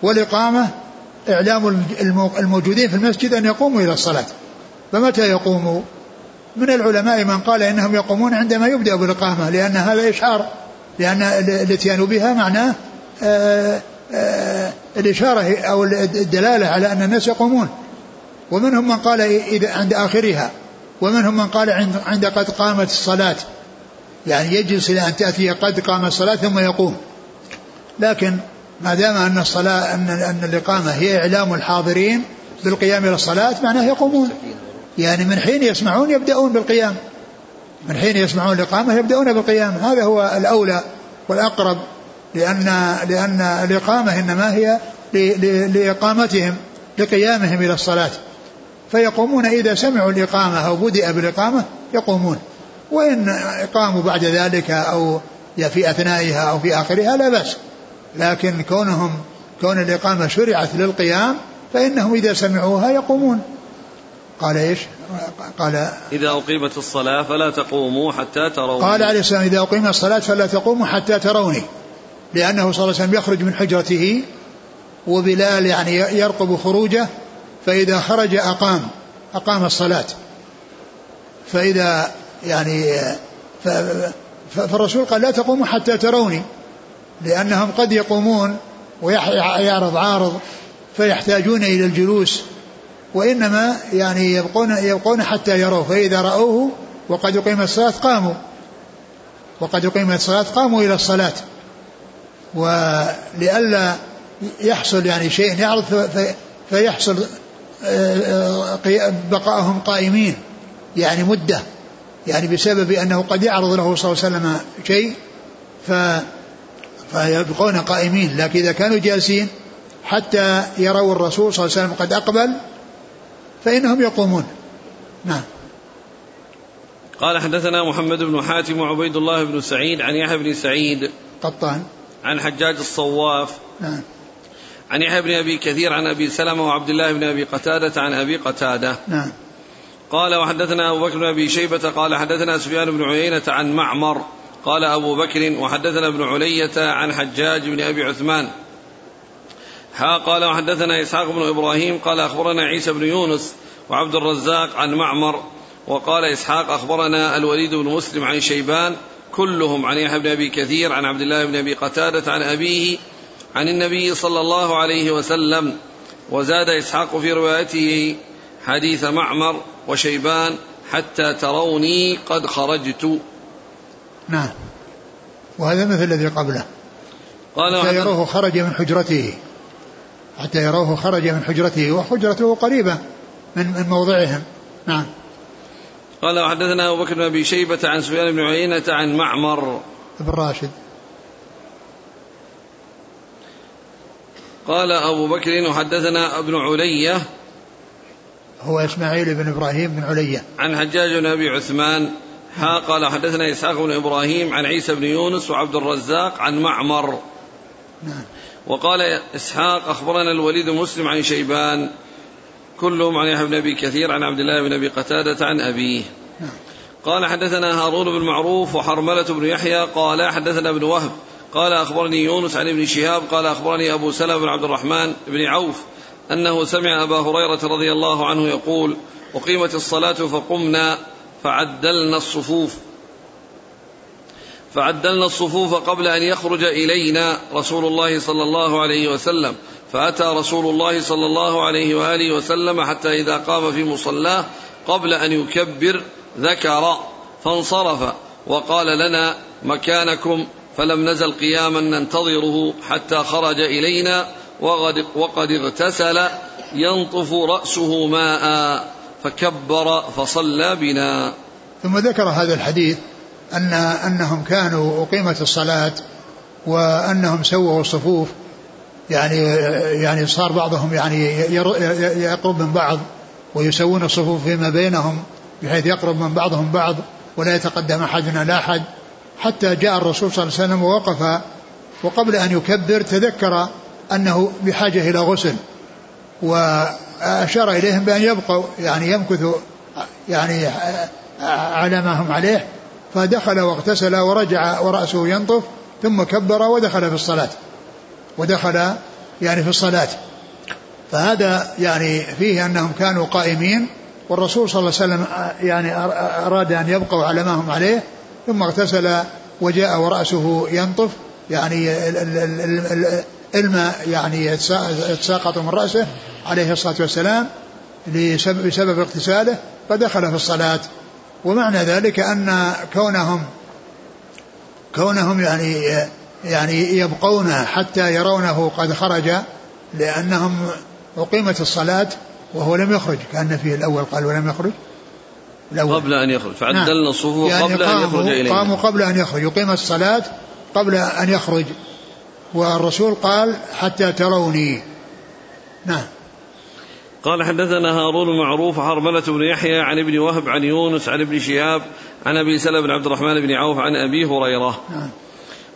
والإقامة إعلام الم- الموجودين في المسجد أن يقوموا إلى الصلاة. فمتى يقوموا؟ من العلماء من قال إنهم يقومون عندما يبدأ بالإقامة لأن هذا إشعار لأن ال- الاتيان بها معناه آه، آه، الإشارة أو الدلالة على أن الناس يقومون. ومنهم من قال عند آخرها ومنهم من قال عند عند قد قامت الصلاة. يعني يجلس إلى أن تأتي قد قامت الصلاة ثم يقوم. لكن ما دام أن الصلاة أن أن الإقامة هي إعلام الحاضرين بالقيام إلى الصلاة معناه يقومون. يعني من حين يسمعون يبدأون بالقيام. من حين يسمعون الإقامة يبدأون بالقيام. هذا هو الأولى والأقرب لأن لأن الإقامة إنما هي لإقامتهم لقيامهم إلى الصلاة. فيقومون إذا سمعوا الإقامة أو بدأ بالإقامة يقومون. وإن قاموا بعد ذلك أو في أثنائها أو في آخرها لا بأس. لكن كونهم كون الإقامة شرعت للقيام فإنهم إذا سمعوها يقومون. قال إيش؟ قال إذا أقيمت الصلاة فلا تقوموا حتى تروني. قال عليه السلام إذا أقيمت الصلاة فلا تقوموا حتى تروني. لأنه صلى الله عليه وسلم يخرج من حجرته وبلال يعني يرقب خروجه فإذا خرج أقام أقام الصلاة. فإذا يعني فالرسول قال لا تقوموا حتى تروني لأنهم قد يقومون ويعرض عارض فيحتاجون إلى الجلوس وإنما يعني يبقون يبقون حتى يروه فإذا رأوه وقد أقيمت الصلاة قاموا وقد أقيمت الصلاة قاموا إلى الصلاة ولئلا يحصل يعني شيء يعرض فيحصل آه، آه، بقائهم قائمين يعني مدة. يعني بسبب أنه قد يعرض له صلى الله عليه وسلم شيء ف فيبقون قائمين لكن إذا كانوا جالسين حتى يروا الرسول صلى الله عليه وسلم قد أقبل فإنهم يقومون. نعم. قال حدثنا محمد بن حاتم وعبيد الله بن سعيد عن يحيى بن سعيد قطان. عن حجاج الصواف نعم. عن يحيى بن أبي كثير عن أبي سلمة وعبد الله بن أبي قتادة عن أبي قتادة. نعم. قال وحدثنا أبو بكر بن أبي شيبة قال حدثنا سفيان بن عيينة عن معمر قال أبو بكر وحدثنا ابن علية عن حجاج بن أبي عثمان. ها قال وحدثنا إسحاق بن إبراهيم قال أخبرنا عيسى بن يونس وعبد الرزاق عن معمر وقال إسحاق أخبرنا الوليد بن مسلم عن شيبان كلهم عن يحيى بن أبي كثير عن عبد الله بن أبي قتادة عن أبيه عن النبي صلى الله عليه وسلم وزاد إسحاق في روايته حديث معمر وشيبان حتى تروني قد خرجت. نعم. وهذا مثل الذي قبله. قال حتى يروه خرج من حجرته. حتى يروه خرج من حجرته وحجرته قريبة من من موضعهم. نعم. قال وحدثنا أبو بكر بن أبي شيبة عن سفيان بن عيينة عن معمر. بن راشد. قال أبو بكر وحدثنا ابن علية هو إسماعيل بن إبراهيم بن علية. عن حجاج بن أبي عثمان ها قال حدثنا إسحاق بن إبراهيم عن عيسى بن يونس وعبد الرزاق عن معمر. نعم. وقال إسحاق أخبرنا الوليد مسلم عن شيبان كلهم عن يحيى بن أبي كثير عن عبد الله بن أبي قتادة عن أبيه. نعم. قال حدثنا هارون بن معروف وحرملة بن يحيى قال حدثنا ابن وهب قال أخبرني يونس عن ابن شهاب قال أخبرني أبو سلمة بن عبد الرحمن بن عوف أنه سمع أبا هريرة رضي الله عنه يقول أقيمت الصلاة فقمنا فعدلنا الصفوف. فعدلنا الصفوف قبل أن يخرج إلينا رسول الله صلى الله عليه وسلم. فأتى رسول الله صلى الله عليه وآله وسلم حتى إذا قام في مصلاه قبل أن يكبر ذكر فانصرف وقال لنا مكانكم فلم نزل قياما ننتظره حتى خرج إلينا. وقد, وقد اغتسل ينطف رأسه ماء فكبر فصلى بنا. ثم ذكر هذا الحديث أن أنهم كانوا أقيمت الصلاة وأنهم سووا الصفوف. يعني يعني صار بعضهم يعني يقرب من بعض ويسوون الصفوف فيما بينهم بحيث يقرب من بعضهم بعض ولا يتقدم أحد على أحد حتى جاء الرسول صلى الله عليه وسلم ووقف وقبل أن يكبر تذكر أنه بحاجة إلى غسل وأشار إليهم بأن يبقوا يعني يمكثوا يعني على ما هم عليه فدخل واغتسل ورجع ورأسه ينطف ثم كبر ودخل في الصلاة ودخل يعني في الصلاة. فهذا يعني فيه أنهم كانوا قائمين والرسول صلى الله عليه وسلم يعني أراد أن يبقوا على ما هم عليه ثم اغتسل وجاء ورأسه ينطف يعني الماء يعني يتساقط من رأسه عليه الصلاة والسلام بسبب اغتساله فدخل في الصلاة. ومعنى ذلك أن كونهم كونهم يعني يعني يبقون حتى يرونه قد خرج لأنهم أقيمت الصلاة وهو لم يخرج. كأن فيه الأول قال ولم يخرج. الأول. قبل أن يخرج. فعدلنا نعم. الصفوف يعني قبل أن يخرج إلينا. قاموا قبل أن يخرج. يقيم الصلاة قبل أن يخرج. والرسول قال حتى تروني. نعم. قال حدثنا هارون معروف حرملة بن يحيى عن ابن وهب عن يونس عن ابن شهاب عن أبي سلمة بن عبد الرحمن بن عوف عن أبي هريرة. نعم.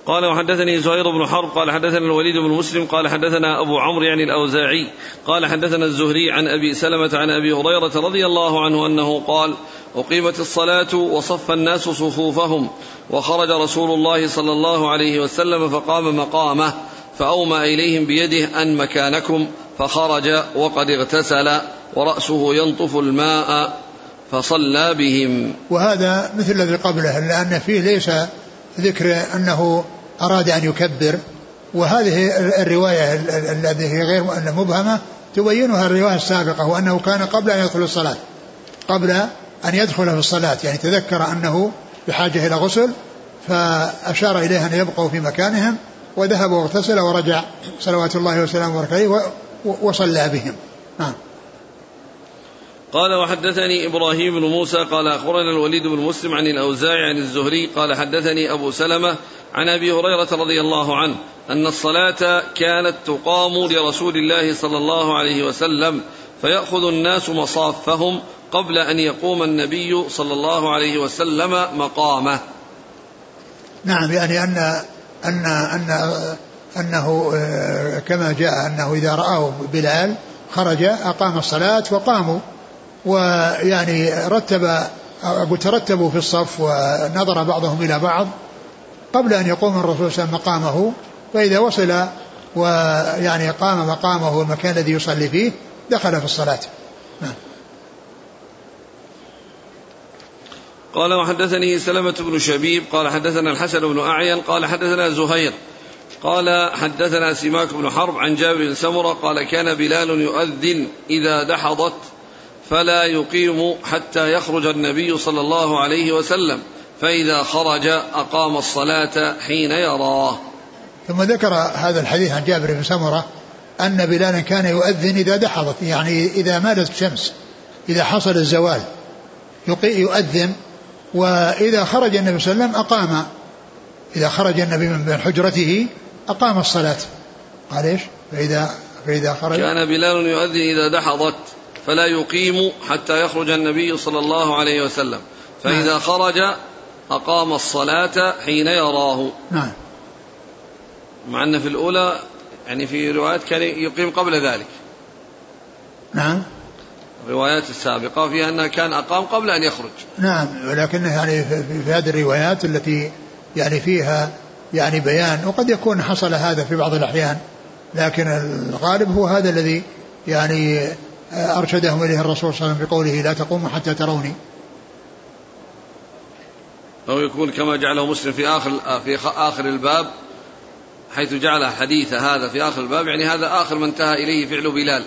قال وحدثني زهير بن حرب قال حدثنا الوليد بن مسلم قال حدثنا أبو عمرو يعني الأوزاعي قال حدثنا الزهري عن أبي سلمة عن أبي هريرة رضي الله عنه أنه قال أقيمت الصلاة وصف الناس صفوفهم وخرج رسول الله صلى الله عليه وسلم فقام مقامه فأومى إليهم بيده أن مكانكم فخرج وقد اغتسل ورأسه ينطف الماء فصلى بهم. وهذا مثل الذي قبله لأن فيه ليس ذكر أنه أراد أن يكبر وهذه الرواية التي هي غير مبهمة تبينها الرواية السابقة وأنه كان قبل أن يدخل الصلاة قبل أن يدخل في الصلاة يعني تذكر أنه بحاجة إلى غسل فأشار إليه أن يبقوا في مكانهم وذهب واغتسل ورجع صلوات الله وسلامه عليه وصلى بهم. نعم. قال وحدثني إبراهيم بن موسى قال أخبرنا الوليد بن مسلم عن الأوزاعي عن الزهري قال حدثني أبو سلمة عن أبي هريرة رضي الله عنه أن الصلاة كانت تقام لرسول الله صلى الله عليه وسلم فيأخذ الناس مصافهم قبل أن يقوم النبي صلى الله عليه وسلم مقامه. نعم يعني ان ان ان أنه آه، كما جاء أنه إذا راوا بلال خرج أقام الصلاة وقاموا ويعني رتب أقول ترتبوا في الصف ونظر بعضهم إلى بعض قبل أن يقوم الرسول صلى الله عليه وسلم مقامه فإذا وصل ويعني قام مقامه المكان الذي يصلي فيه دخل في الصلاة نعم. قال وحدثني سلمة بن شبيب قال حدثنا الحسن بن أعين قال حدثنا زهير قال حدثنا سماك بن حرب عن جابر بن سمرة قال كان بلال يؤذن إذا دحضت فلا يقيم حتى يخرج النبي صلى الله عليه وسلم فإذا خرج أقام الصلاة حين يراه. ثم ذكر هذا الحديث عن جابر بن سمرة أن بلالا كان يؤذن إذا دحضت يعني إذا مالت الشمس إذا حصل الزوال يؤذن وإذا خرج النبي صلى الله عليه وسلم أقام. إذا خرج النبي من حجرته أقام الصلاة. قال إيش؟ فإذا فإذا خرج. كان بلال يؤذن إذا دحضت. فلا يقيم حتى يخرج النبي صلى الله عليه وسلم. فإذا نعم. خرج أقام الصلاة حين يراه. نعم. مع أن في الأولى يعني في روايات كان يقيم قبل ذلك. نعم. الروايات السابقة فيها أنه كان أقام قبل أن يخرج. نعم ولكن يعني في هذه الروايات التي يعني فيها يعني بيان وقد يكون حصل هذا في بعض الأحيان لكن الغالب هو هذا الذي يعني أرشدهم إليه الرسول صلى الله عليه وسلم بقوله لا تقوموا حتى تروني. أو يكون كما جعله مسلم في آخر في آخر الباب حيث جعل حديث هذا في آخر الباب يعني هذا آخر ما انتهى إليه فعل بلال.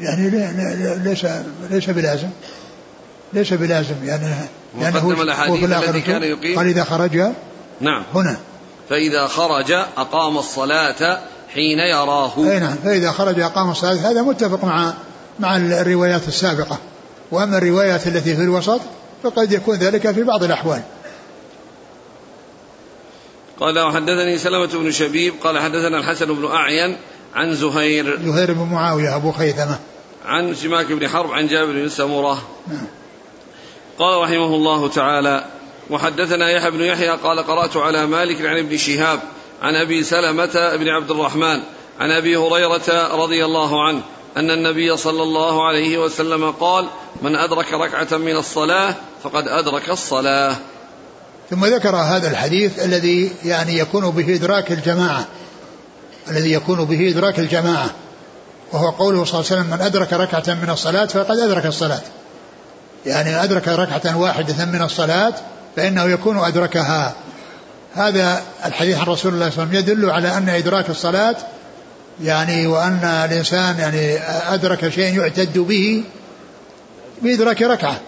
يعني ليس ليس بلازم. ليس بلازم يعني يعني هو الأحاديث التي كان يقيم. قال إذا خرج نعم. هنا. فإذا خرج أقام الصلاة حين يراه. أي نعم فإذا خرج أقام الصلاة هذا متفق مع مع الروايات السابقة. وأما الروايات التي في الوسط فقد يكون ذلك في بعض الأحوال. قال وحدثني سلمة بن شبيب قال حدثنا الحسن بن أعين عن زهير. زهير بن معاوية أبو خيثمة. عن سماك بن حرب عن جابر بن سمرة. نعم. قال رحمه الله تعالى وحدثنا يحيى بن يحيى قال قرأت على مالك عن ابن شهاب عن أبي سلمة بن عبد الرحمن عن أبي هريرة رضي الله عنه أن النبي صلى الله عليه وسلم قال من أدرك ركعة من الصلاة فقد أدرك الصلاة. ثم ذكر هذا الحديث الذي يعني يكون به إدراك الجماعة الذي يكون به إدراك الجماعة وهو قوله صلى الله عليه وسلم من أدرك ركعة من الصلاة فقد أدرك الصلاة. يعني أدرك ركعة واحدة من الصلاة فإنه يكون أدركها. هذا الحديث عن رسول الله صلى الله عليه وسلم يدل على أن إدراك الصلاة يعني وأن الإنسان يعني أدرك شيئا يعتد به بإدراك ركعة.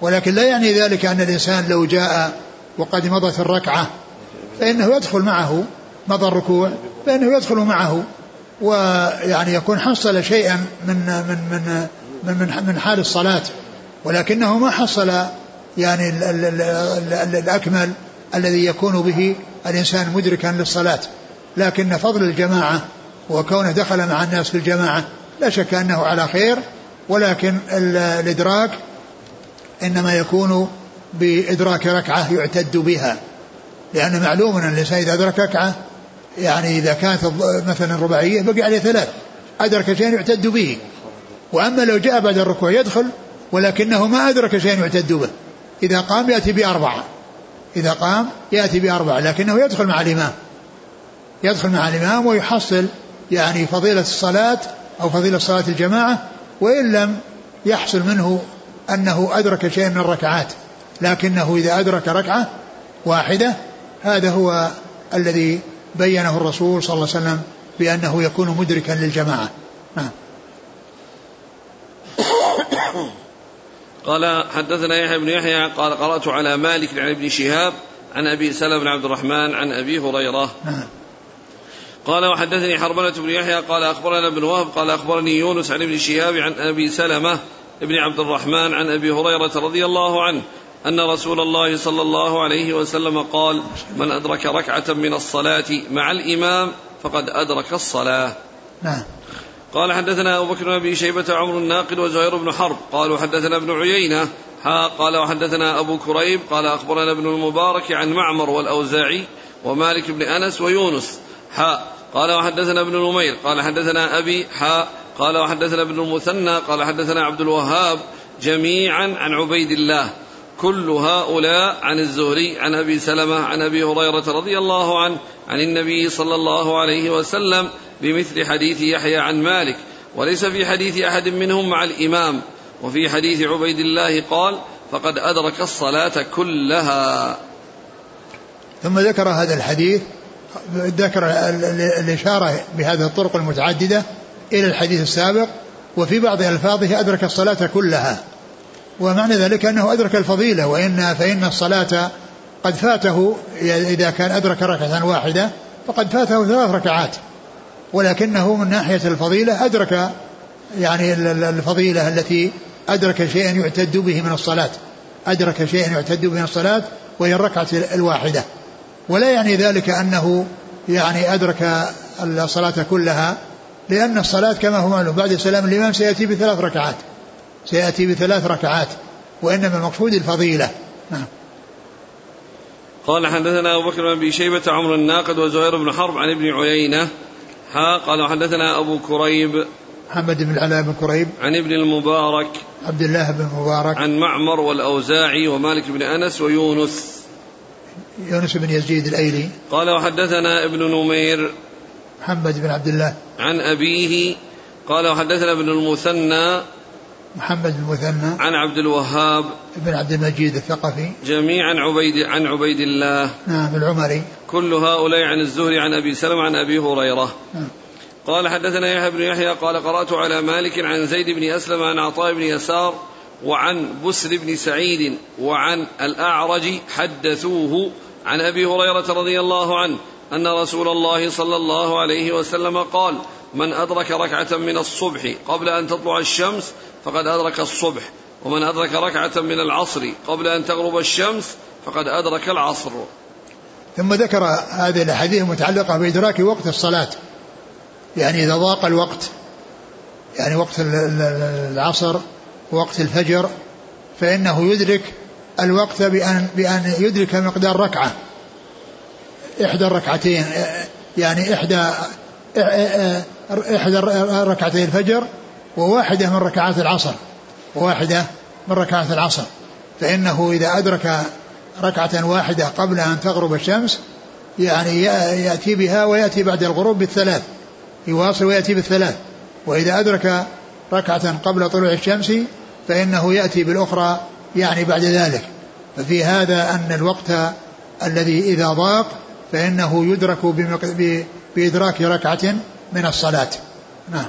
ولكن لا يعني ذلك أن الإنسان لو جاء وقد مضت الركعة فإنه يدخل معه مضى الركوع فإنه يدخل معه ويعني يكون حصل شيئا من من من من من, حال الصلاة. ولكنه ما حصل يعني الأكمل الذي يكون به الإنسان مدركا للصلاة. لكن فضل الجماعة وكونه دخل مع الناس في الجماعة لا شك أنه على خير ولكن الإدراك إنما يكون بإدراك ركعة يعتد بها. لأن معلوم أن الإنسان إذا أدرك ركعة يعني إذا كانت مثلا رباعية بقي عليه ثلاث أدرك شيئا يعتد به. وأما لو جاء بعد الركوع يدخل ولكنه ما أدرك شيئا يعتد به. إذا قام يأتي بأربعة. إذا قام يأتي بأربعة لكنه يدخل مع الإمام. يدخل مع الإمام ويحصل يعني فضيلة الصلاة أو فضيلة صلاة الجماعة وإن لم يحصل منه أنه أدرك شيئا من الركعات لكنه إذا أدرك ركعة واحدة هذا هو الذي بينه الرسول صلى الله عليه وسلم بأنه يكون مدركا للجماعة. نعم. قال حدثنا يحيى بن يحيى قال قرأت على مالك عن ابن شهاب عن أبي سلمة بن عبد الرحمن عن أبي هريرة. قال وحدثني حرملة بن يحيى قال أخبرنا ابن وهب قال أخبرني يونس عن ابن شهاب عن أبي سلمة بن عبد الرحمن عن أبي هريرة رضي الله عنه أن رسول الله صلى الله عليه وسلم قال من أدرك ركعة من الصلاة مع الإمام فقد أدرك الصلاة. نعم. قال حدثنا أبو بكر بن شيبة عمرو الناقد وزهير بن حرب. قالوا حدثنا ابن عيينة. ها قال وحدثنا أبو كريب. قال أخبرنا ابن المبارك عن معمر والأوزاعي ومالك بن أنس ويونس. ها قال وحدثنا ابن نمير. قال حدثنا أبي حاء قال وحدثنا ابن المثنى. قال حدثنا عبد الوهاب جميعا عن عبيد الله. كل هؤلاء عن الزهري عن أبي سلمة عن أبي هريرة رضي الله عنه عن النبي صلى الله عليه وسلم. بمثل حديث يحيى عن مالك وليس في حديث أحد منهم مع الإمام وفي حديث عبيد الله قال فقد أدرك الصلاة كلها. ثم ذكر هذا الحديث ذكر الإشارة بهذه الطرق المتعددة إلى الحديث السابق وفي بعض ألفاظه أدرك الصلاة كلها. ومعنى ذلك أنه أدرك الفضيلة وإن فإن الصلاة قد فاته إذا كان أدرك ركعة واحدة فقد فاته ثلاث ركعات. ولكنه من ناحية الفضيلة أدرك يعني الفضيلة التي أدرك شيئا يعتد به من الصلاة. أدرك شيئا يعتد به من الصلاة وهي الركعة الواحدة. ولا يعني ذلك أنه يعني أدرك الصلاة كلها لأن الصلاة كما هو معلوم بعد سلام الإمام سيأتي بثلاث ركعات. سيأتي بثلاث ركعات وإنما المقصود الفضيلة. نعم. قال حدثنا أبو بكر بن أبي شيبة عمر الناقد وزهير بن حرب عن ابن عيينة ها قال حدثنا أبو كريب محمد بن العلاء بن كريب عن ابن المبارك عبد الله بن المبارك عن معمر والأوزاعي ومالك بن أنس ويونس. يونس بن يزيد الأيلي. قال وحدثنا ابن نمير محمد بن عبد الله. عن أبيه قال وحدثنا ابن المثنى محمد بن المثنى عن عبد الوهاب بن عبد المجيد الثقفي جميعا عبيد عن عبيد الله. نعم العمري. كل هؤلاء عن الزهري عن أبي سلمة عن أبي هريرة. نعم. قال حدثنا يحيى بن يحيى قال قرأت على مالك عن زيد بن أسلم عن عطاء بن يسار وعن بسر بن سعيد وعن الأعرج حدثوه عن أبي هريرة رضي الله عنه. أن رسول الله صلى الله عليه وسلم قال من أدرك ركعة من الصبح قبل أن تطلع الشمس فقد أدرك الصبح ومن أدرك ركعة من العصر قبل أن تغرب الشمس فقد أدرك العصر. ثم ذكر هذه الأحاديث المتعلقة بإدراك وقت الصلاة يعني إذا ضاق الوقت يعني وقت العصر وقت الفجر فإنه يدرك الوقت بأن بأن يدرك مقدار ركعة. إحدى الركعتين يعني إحدى إحدى ركعتي الفجر وواحدة من ركعات العصر وواحدة من ركعات العصر. فإنه إذا أدرك ركعة واحدة قبل أن تغرب الشمس يعني يأتي بها ويأتي بعد الغروب بالثلاث يواصل ويأتي بالثلاث. وإذا أدرك ركعة قبل طلوع الشمس فإنه يأتي بالأخرى يعني بعد ذلك. ففي هذا أن الوقت الذي إذا ضاق فإنه يدرك بإدراك ركعة من الصلاة. نعم.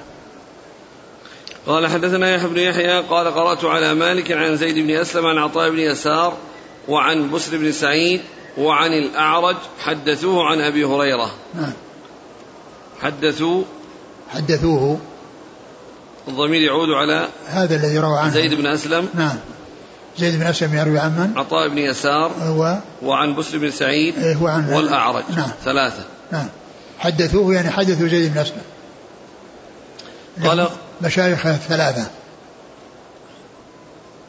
قال حدثنا يحيى بن يحيى قال قرأت على مالك عن زيد بن أسلم عن عطاء بن يسار وعن بسر بن سعيد وعن الأعرج حدثوه عن أبي هريرة. نعم. حدثوا. حدثوه. الضمير يعود على هذا الذي روى عنه. زيد بن أسلم. نعم. زيد بن أسلم يروي عن من؟ عطاء بن يسار و وعن بسر بن سعيد إيه وعن والأعرج. نعم. ثلاثة. نعم. حدثوه يعني حدثوا زيد بن أسلم. قال مشايخ الثلاثة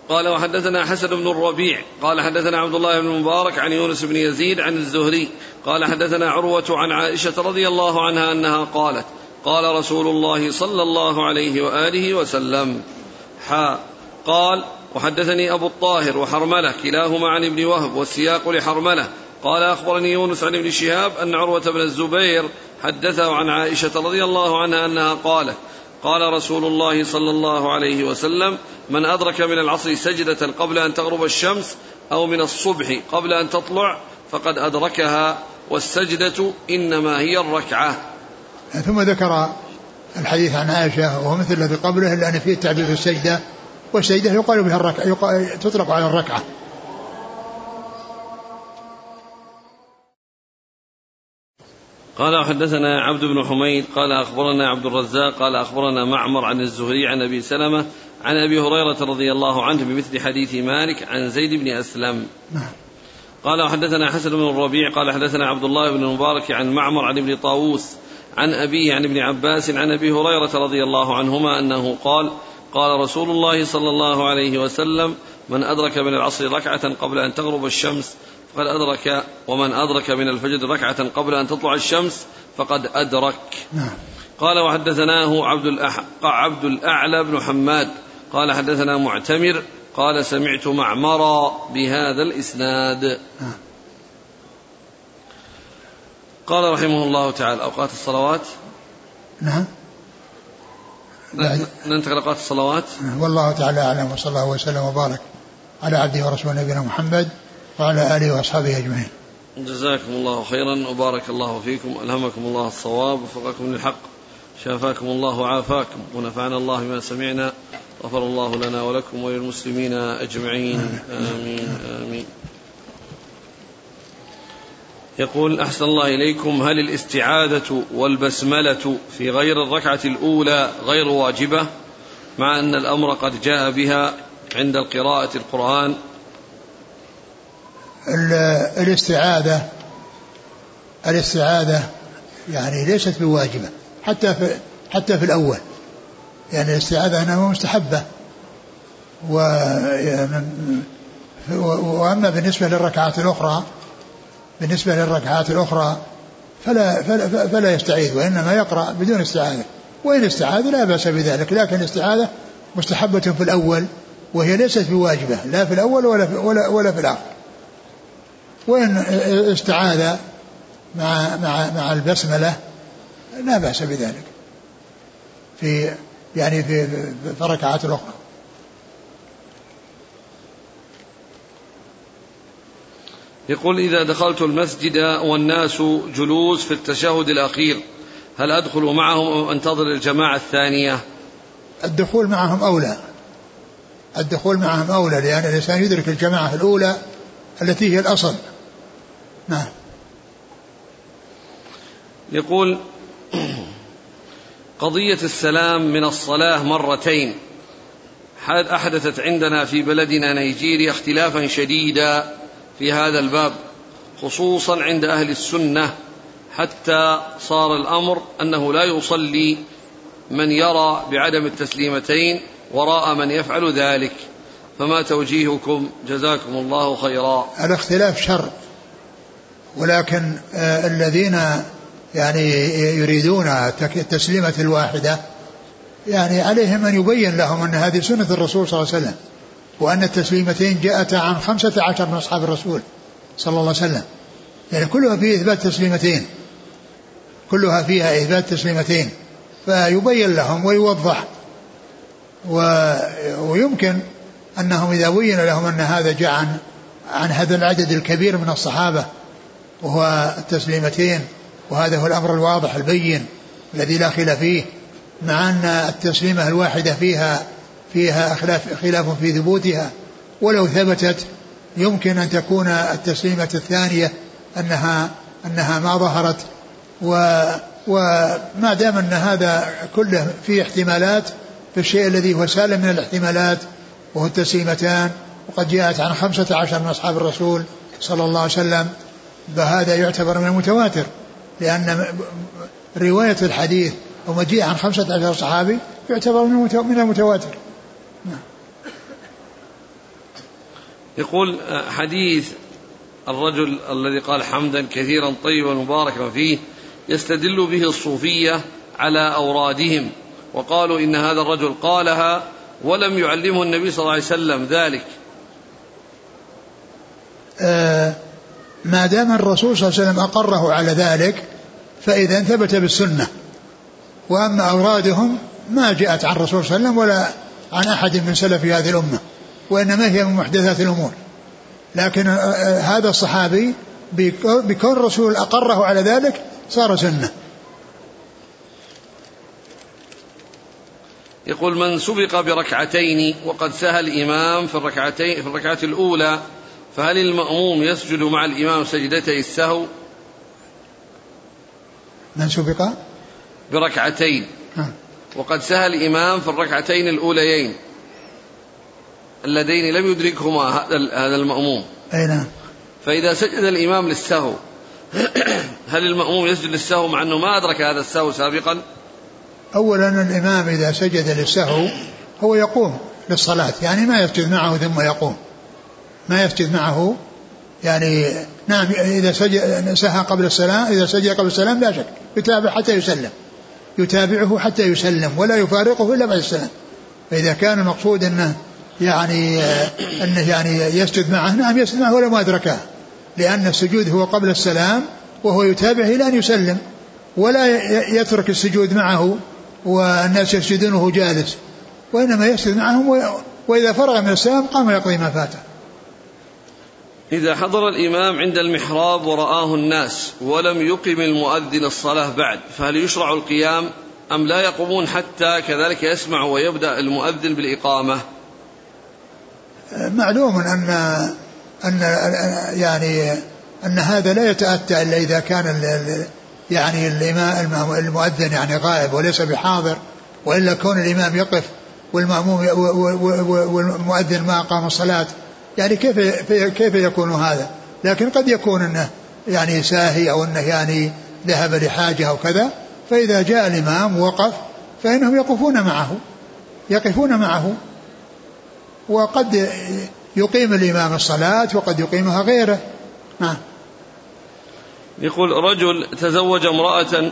قال وحدثنا حسن بن الربيع. قال حدثنا عبد الله بن المبارك عن يونس بن يزيد عن الزهري. قال حدثنا عروة عن عائشة رضي الله عنها أنها قالت قال رسول الله صلى الله عليه وآله وسلم حا. قال وحدثني أبو الطاهر وحرملة كلاهما عن ابن وهب والسياق لحرملة. قال أخبرني يونس عن ابن شهاب أن عروة بن الزبير حدثه عن عائشة رضي الله عنها أنها قالت قال رسول الله صلى الله عليه وسلم من أدرك من العصر سجدة قبل أن تغرب الشمس أو من الصبح قبل أن تطلع فقد أدركها والسجدة إنما هي الركعة. ثم ذكر الحديث عن عائشة وهو مثل الذي قبله إلا أن فيه التعبير في السجدة. والسجدة يقال بها الركعة تطلق على الركعة. قال حدثنا عبد بن حميد قال أخبرنا عبد الرزاق قال أخبرنا معمر عن الزهري عن أبي سلمة عن أبي هريرة رضي الله عنه بمثل حديث مالك عن زيد بن أسلم. نعم. قال وحدثنا حسن بن الربيع قال حدثنا عبد الله بن المبارك عن معمر عن ابن طاووس عن أبيه عن ابن عباس عن أبي هريرة رضي الله عنهما أنه قال قال رسول الله صلى الله عليه وسلم من أدرك من العصر ركعة قبل أن تغرب الشمس فقد أدرك ومن أدرك من الفجر ركعة قبل أن تطلع الشمس فقد أدرك. نعم. قال وحدثناه عبد, الأح... عبد الأعلى بن حماد. قال حدثنا معتمر. قال سمعت معمرا بهذا الإسناد. نعم. قال رحمه الله تعالى أوقات الصلوات. نعم. ننتقل أوقات الصلوات. والله تعالى أعلم وصلى الله وسلم وبارك على عبده ورسوله نبينا محمد وعلى آله وأصحابه أجمعين. جزاكم الله خيرا وبارك الله فيكم ألهمكم الله الصواب وفقكم للحق شافاكم الله وعافاكم ونفعنا الله بما سمعنا غفر الله لنا ولكم وللمسلمين أجمعين. آمين آمين. يقول أحسن الله إليكم هل الاستعاذة والبسملة في غير الركعة الأولى غير واجبة؟ مع أن الأمر قد جاء بها عند القراءة القرآن. الاستعاذة الاستعاذة يعني ليست بواجبة حتى في حتى في الأول. يعني الاستعاذة أنها مستحبة. و وأما بالنسبة للركعات الأخرى بالنسبة للركعات الأخرى فلا, فلا, فلا يستعيذ وإنما يقرأ بدون استعاذة. وإن استعاذ لا بأس بذلك لكن الاستعاذة مستحبة في الأول وهي ليست بواجبة لا في الأول ولا في, ولا, ولا في الآخر. وإن استعاذ مع مع مع البسملة لا بأس بذلك. في يعني في في الركعات الأخرى. يقول إذا دخلت المسجد والناس جلوس في التشهد الأخير هل أدخل معهم أو أنتظر الجماعة الثانية؟ الدخول معهم أولى. الدخول معهم أولى لأن الإنسان يدرك الجماعة الأولى التي هي الأصل. نعم. يقول قضية السلام من الصلاة مرتين. أحدثت عندنا في بلدنا نيجيريا اختلافا شديدا في هذا الباب خصوصا عند أهل السنة حتى صار الأمر أنه لا يصلي من يرى بعدم التسليمتين وراء من يفعل ذلك. فما توجيهكم؟ جزاكم الله خيرا. الاختلاف شر ولكن آه الذين يعني يريدون التسليمة الواحدة يعني عليهم أن يبين لهم أن هذه سنة الرسول صلى الله عليه وسلم. وأن التسليمتين جاءتا عن خمسة عشر من أصحاب الرسول صلى الله عليه وسلم. يعني كلها فيها إثبات تسليمتين. كلها فيها إثبات تسليمتين. فيبين لهم ويوضح. و... ويمكن أنهم إذا بين لهم أن هذا جاء عن عن هذا العدد الكبير من الصحابة وهو التسليمتين وهذا هو الأمر الواضح البين الذي لا خلاف فيه مع أن التسليمة الواحدة فيها فيها خلاف خلاف في ثبوتها. ولو ثبتت يمكن أن تكون التسليمة الثانية أنها أنها ما ظهرت. و وما دام أن هذا كله فيه احتمالات فالشيء الذي هو سالم من الاحتمالات وهو التسليمتان. وقد جاءت عن خمسة عشر من أصحاب الرسول صلى الله عليه وسلم فهذا يعتبر من المتواتر. لأن رواية الحديث ومجيء عن خمسة عشر صحابي يعتبر من المتواتر. يقول آه، حديث الرجل الذي قال حمدا كثيرا طيبا مباركا فيه يستدل به الصوفية على أورادهم. وقالوا إن هذا الرجل قالها ولم يعلمه النبي صلى الله عليه وسلم ذلك. آه ما دام الرسول صلى الله عليه وسلم أقره على ذلك فإذا ثبت بالسنة. وأما أورادهم ما جاءت عن الرسول صلى الله عليه وسلم ولا عن أحد من سلف هذه الأمة. وإنما هي من محدثات الأمور. لكن آه، آه، هذا الصحابي بكون الرسول أقره على ذلك صار سنة. يقول من سبق بركعتين وقد سهى الإمام في الركعتين في الركعة الأولى فهل المأموم يسجد مع الإمام سجدتي السهو؟ من سبق؟ بركعتين. وقد سهى الإمام في الركعتين الأوليين. اللذين لم يدركهما هذا المأموم. أي نعم. فإذا سجد الإمام للسهو هل المأموم يسجد للسهو مع أنه ما أدرك هذا السهو سابقا؟ أولا الإمام إذا سجد للسهو هو يقوم للصلاة يعني ما يسجد معه ثم يقوم. ما يسجد معه يعني نعم إذا سجد سهى قبل السلام إذا سجد قبل السلام لا شك يتابع حتى يسلم. يتابعه حتى يسلم ولا يفارقه إلا بعد السلام. فإذا كان المقصود أنه يعني أنه يعني يسجد معه. نعم يسجد معه ولا ما أدركه لأن السجود هو قبل السلام وهو يتابعه إلى أن يسلم ولا يترك السجود معه والناس يسجدونه جالس وإنما يسجد معهم وإذا فرغ من السلام قام يقضي ما فاته. إذا حضر الإمام عند المحراب ورآه الناس ولم يقم المؤذن الصلاة بعد فهل يشرع القيام أم لا يقومون حتى كذلك يسمع ويبدأ المؤذن بالإقامة؟ معلوم أن أن يعني أن هذا لا يتأتى إلا إذا كان يعني الإمام المؤذن يعني غائب وليس بحاضر وإلا كون الإمام يقف والمأموم والمؤذن ما أقام الصلاة يعني كيف كيف يكون هذا؟ لكن قد يكون إنه يعني ساهي أو إنه يعني ذهب لحاجة أو كذا فإذا جاء الإمام وقف فإنهم يقفون معه يقفون معه وقد يقيم الإمام الصلاة وقد يقيمها غيره. نعم. يقول رجل تزوج امرأة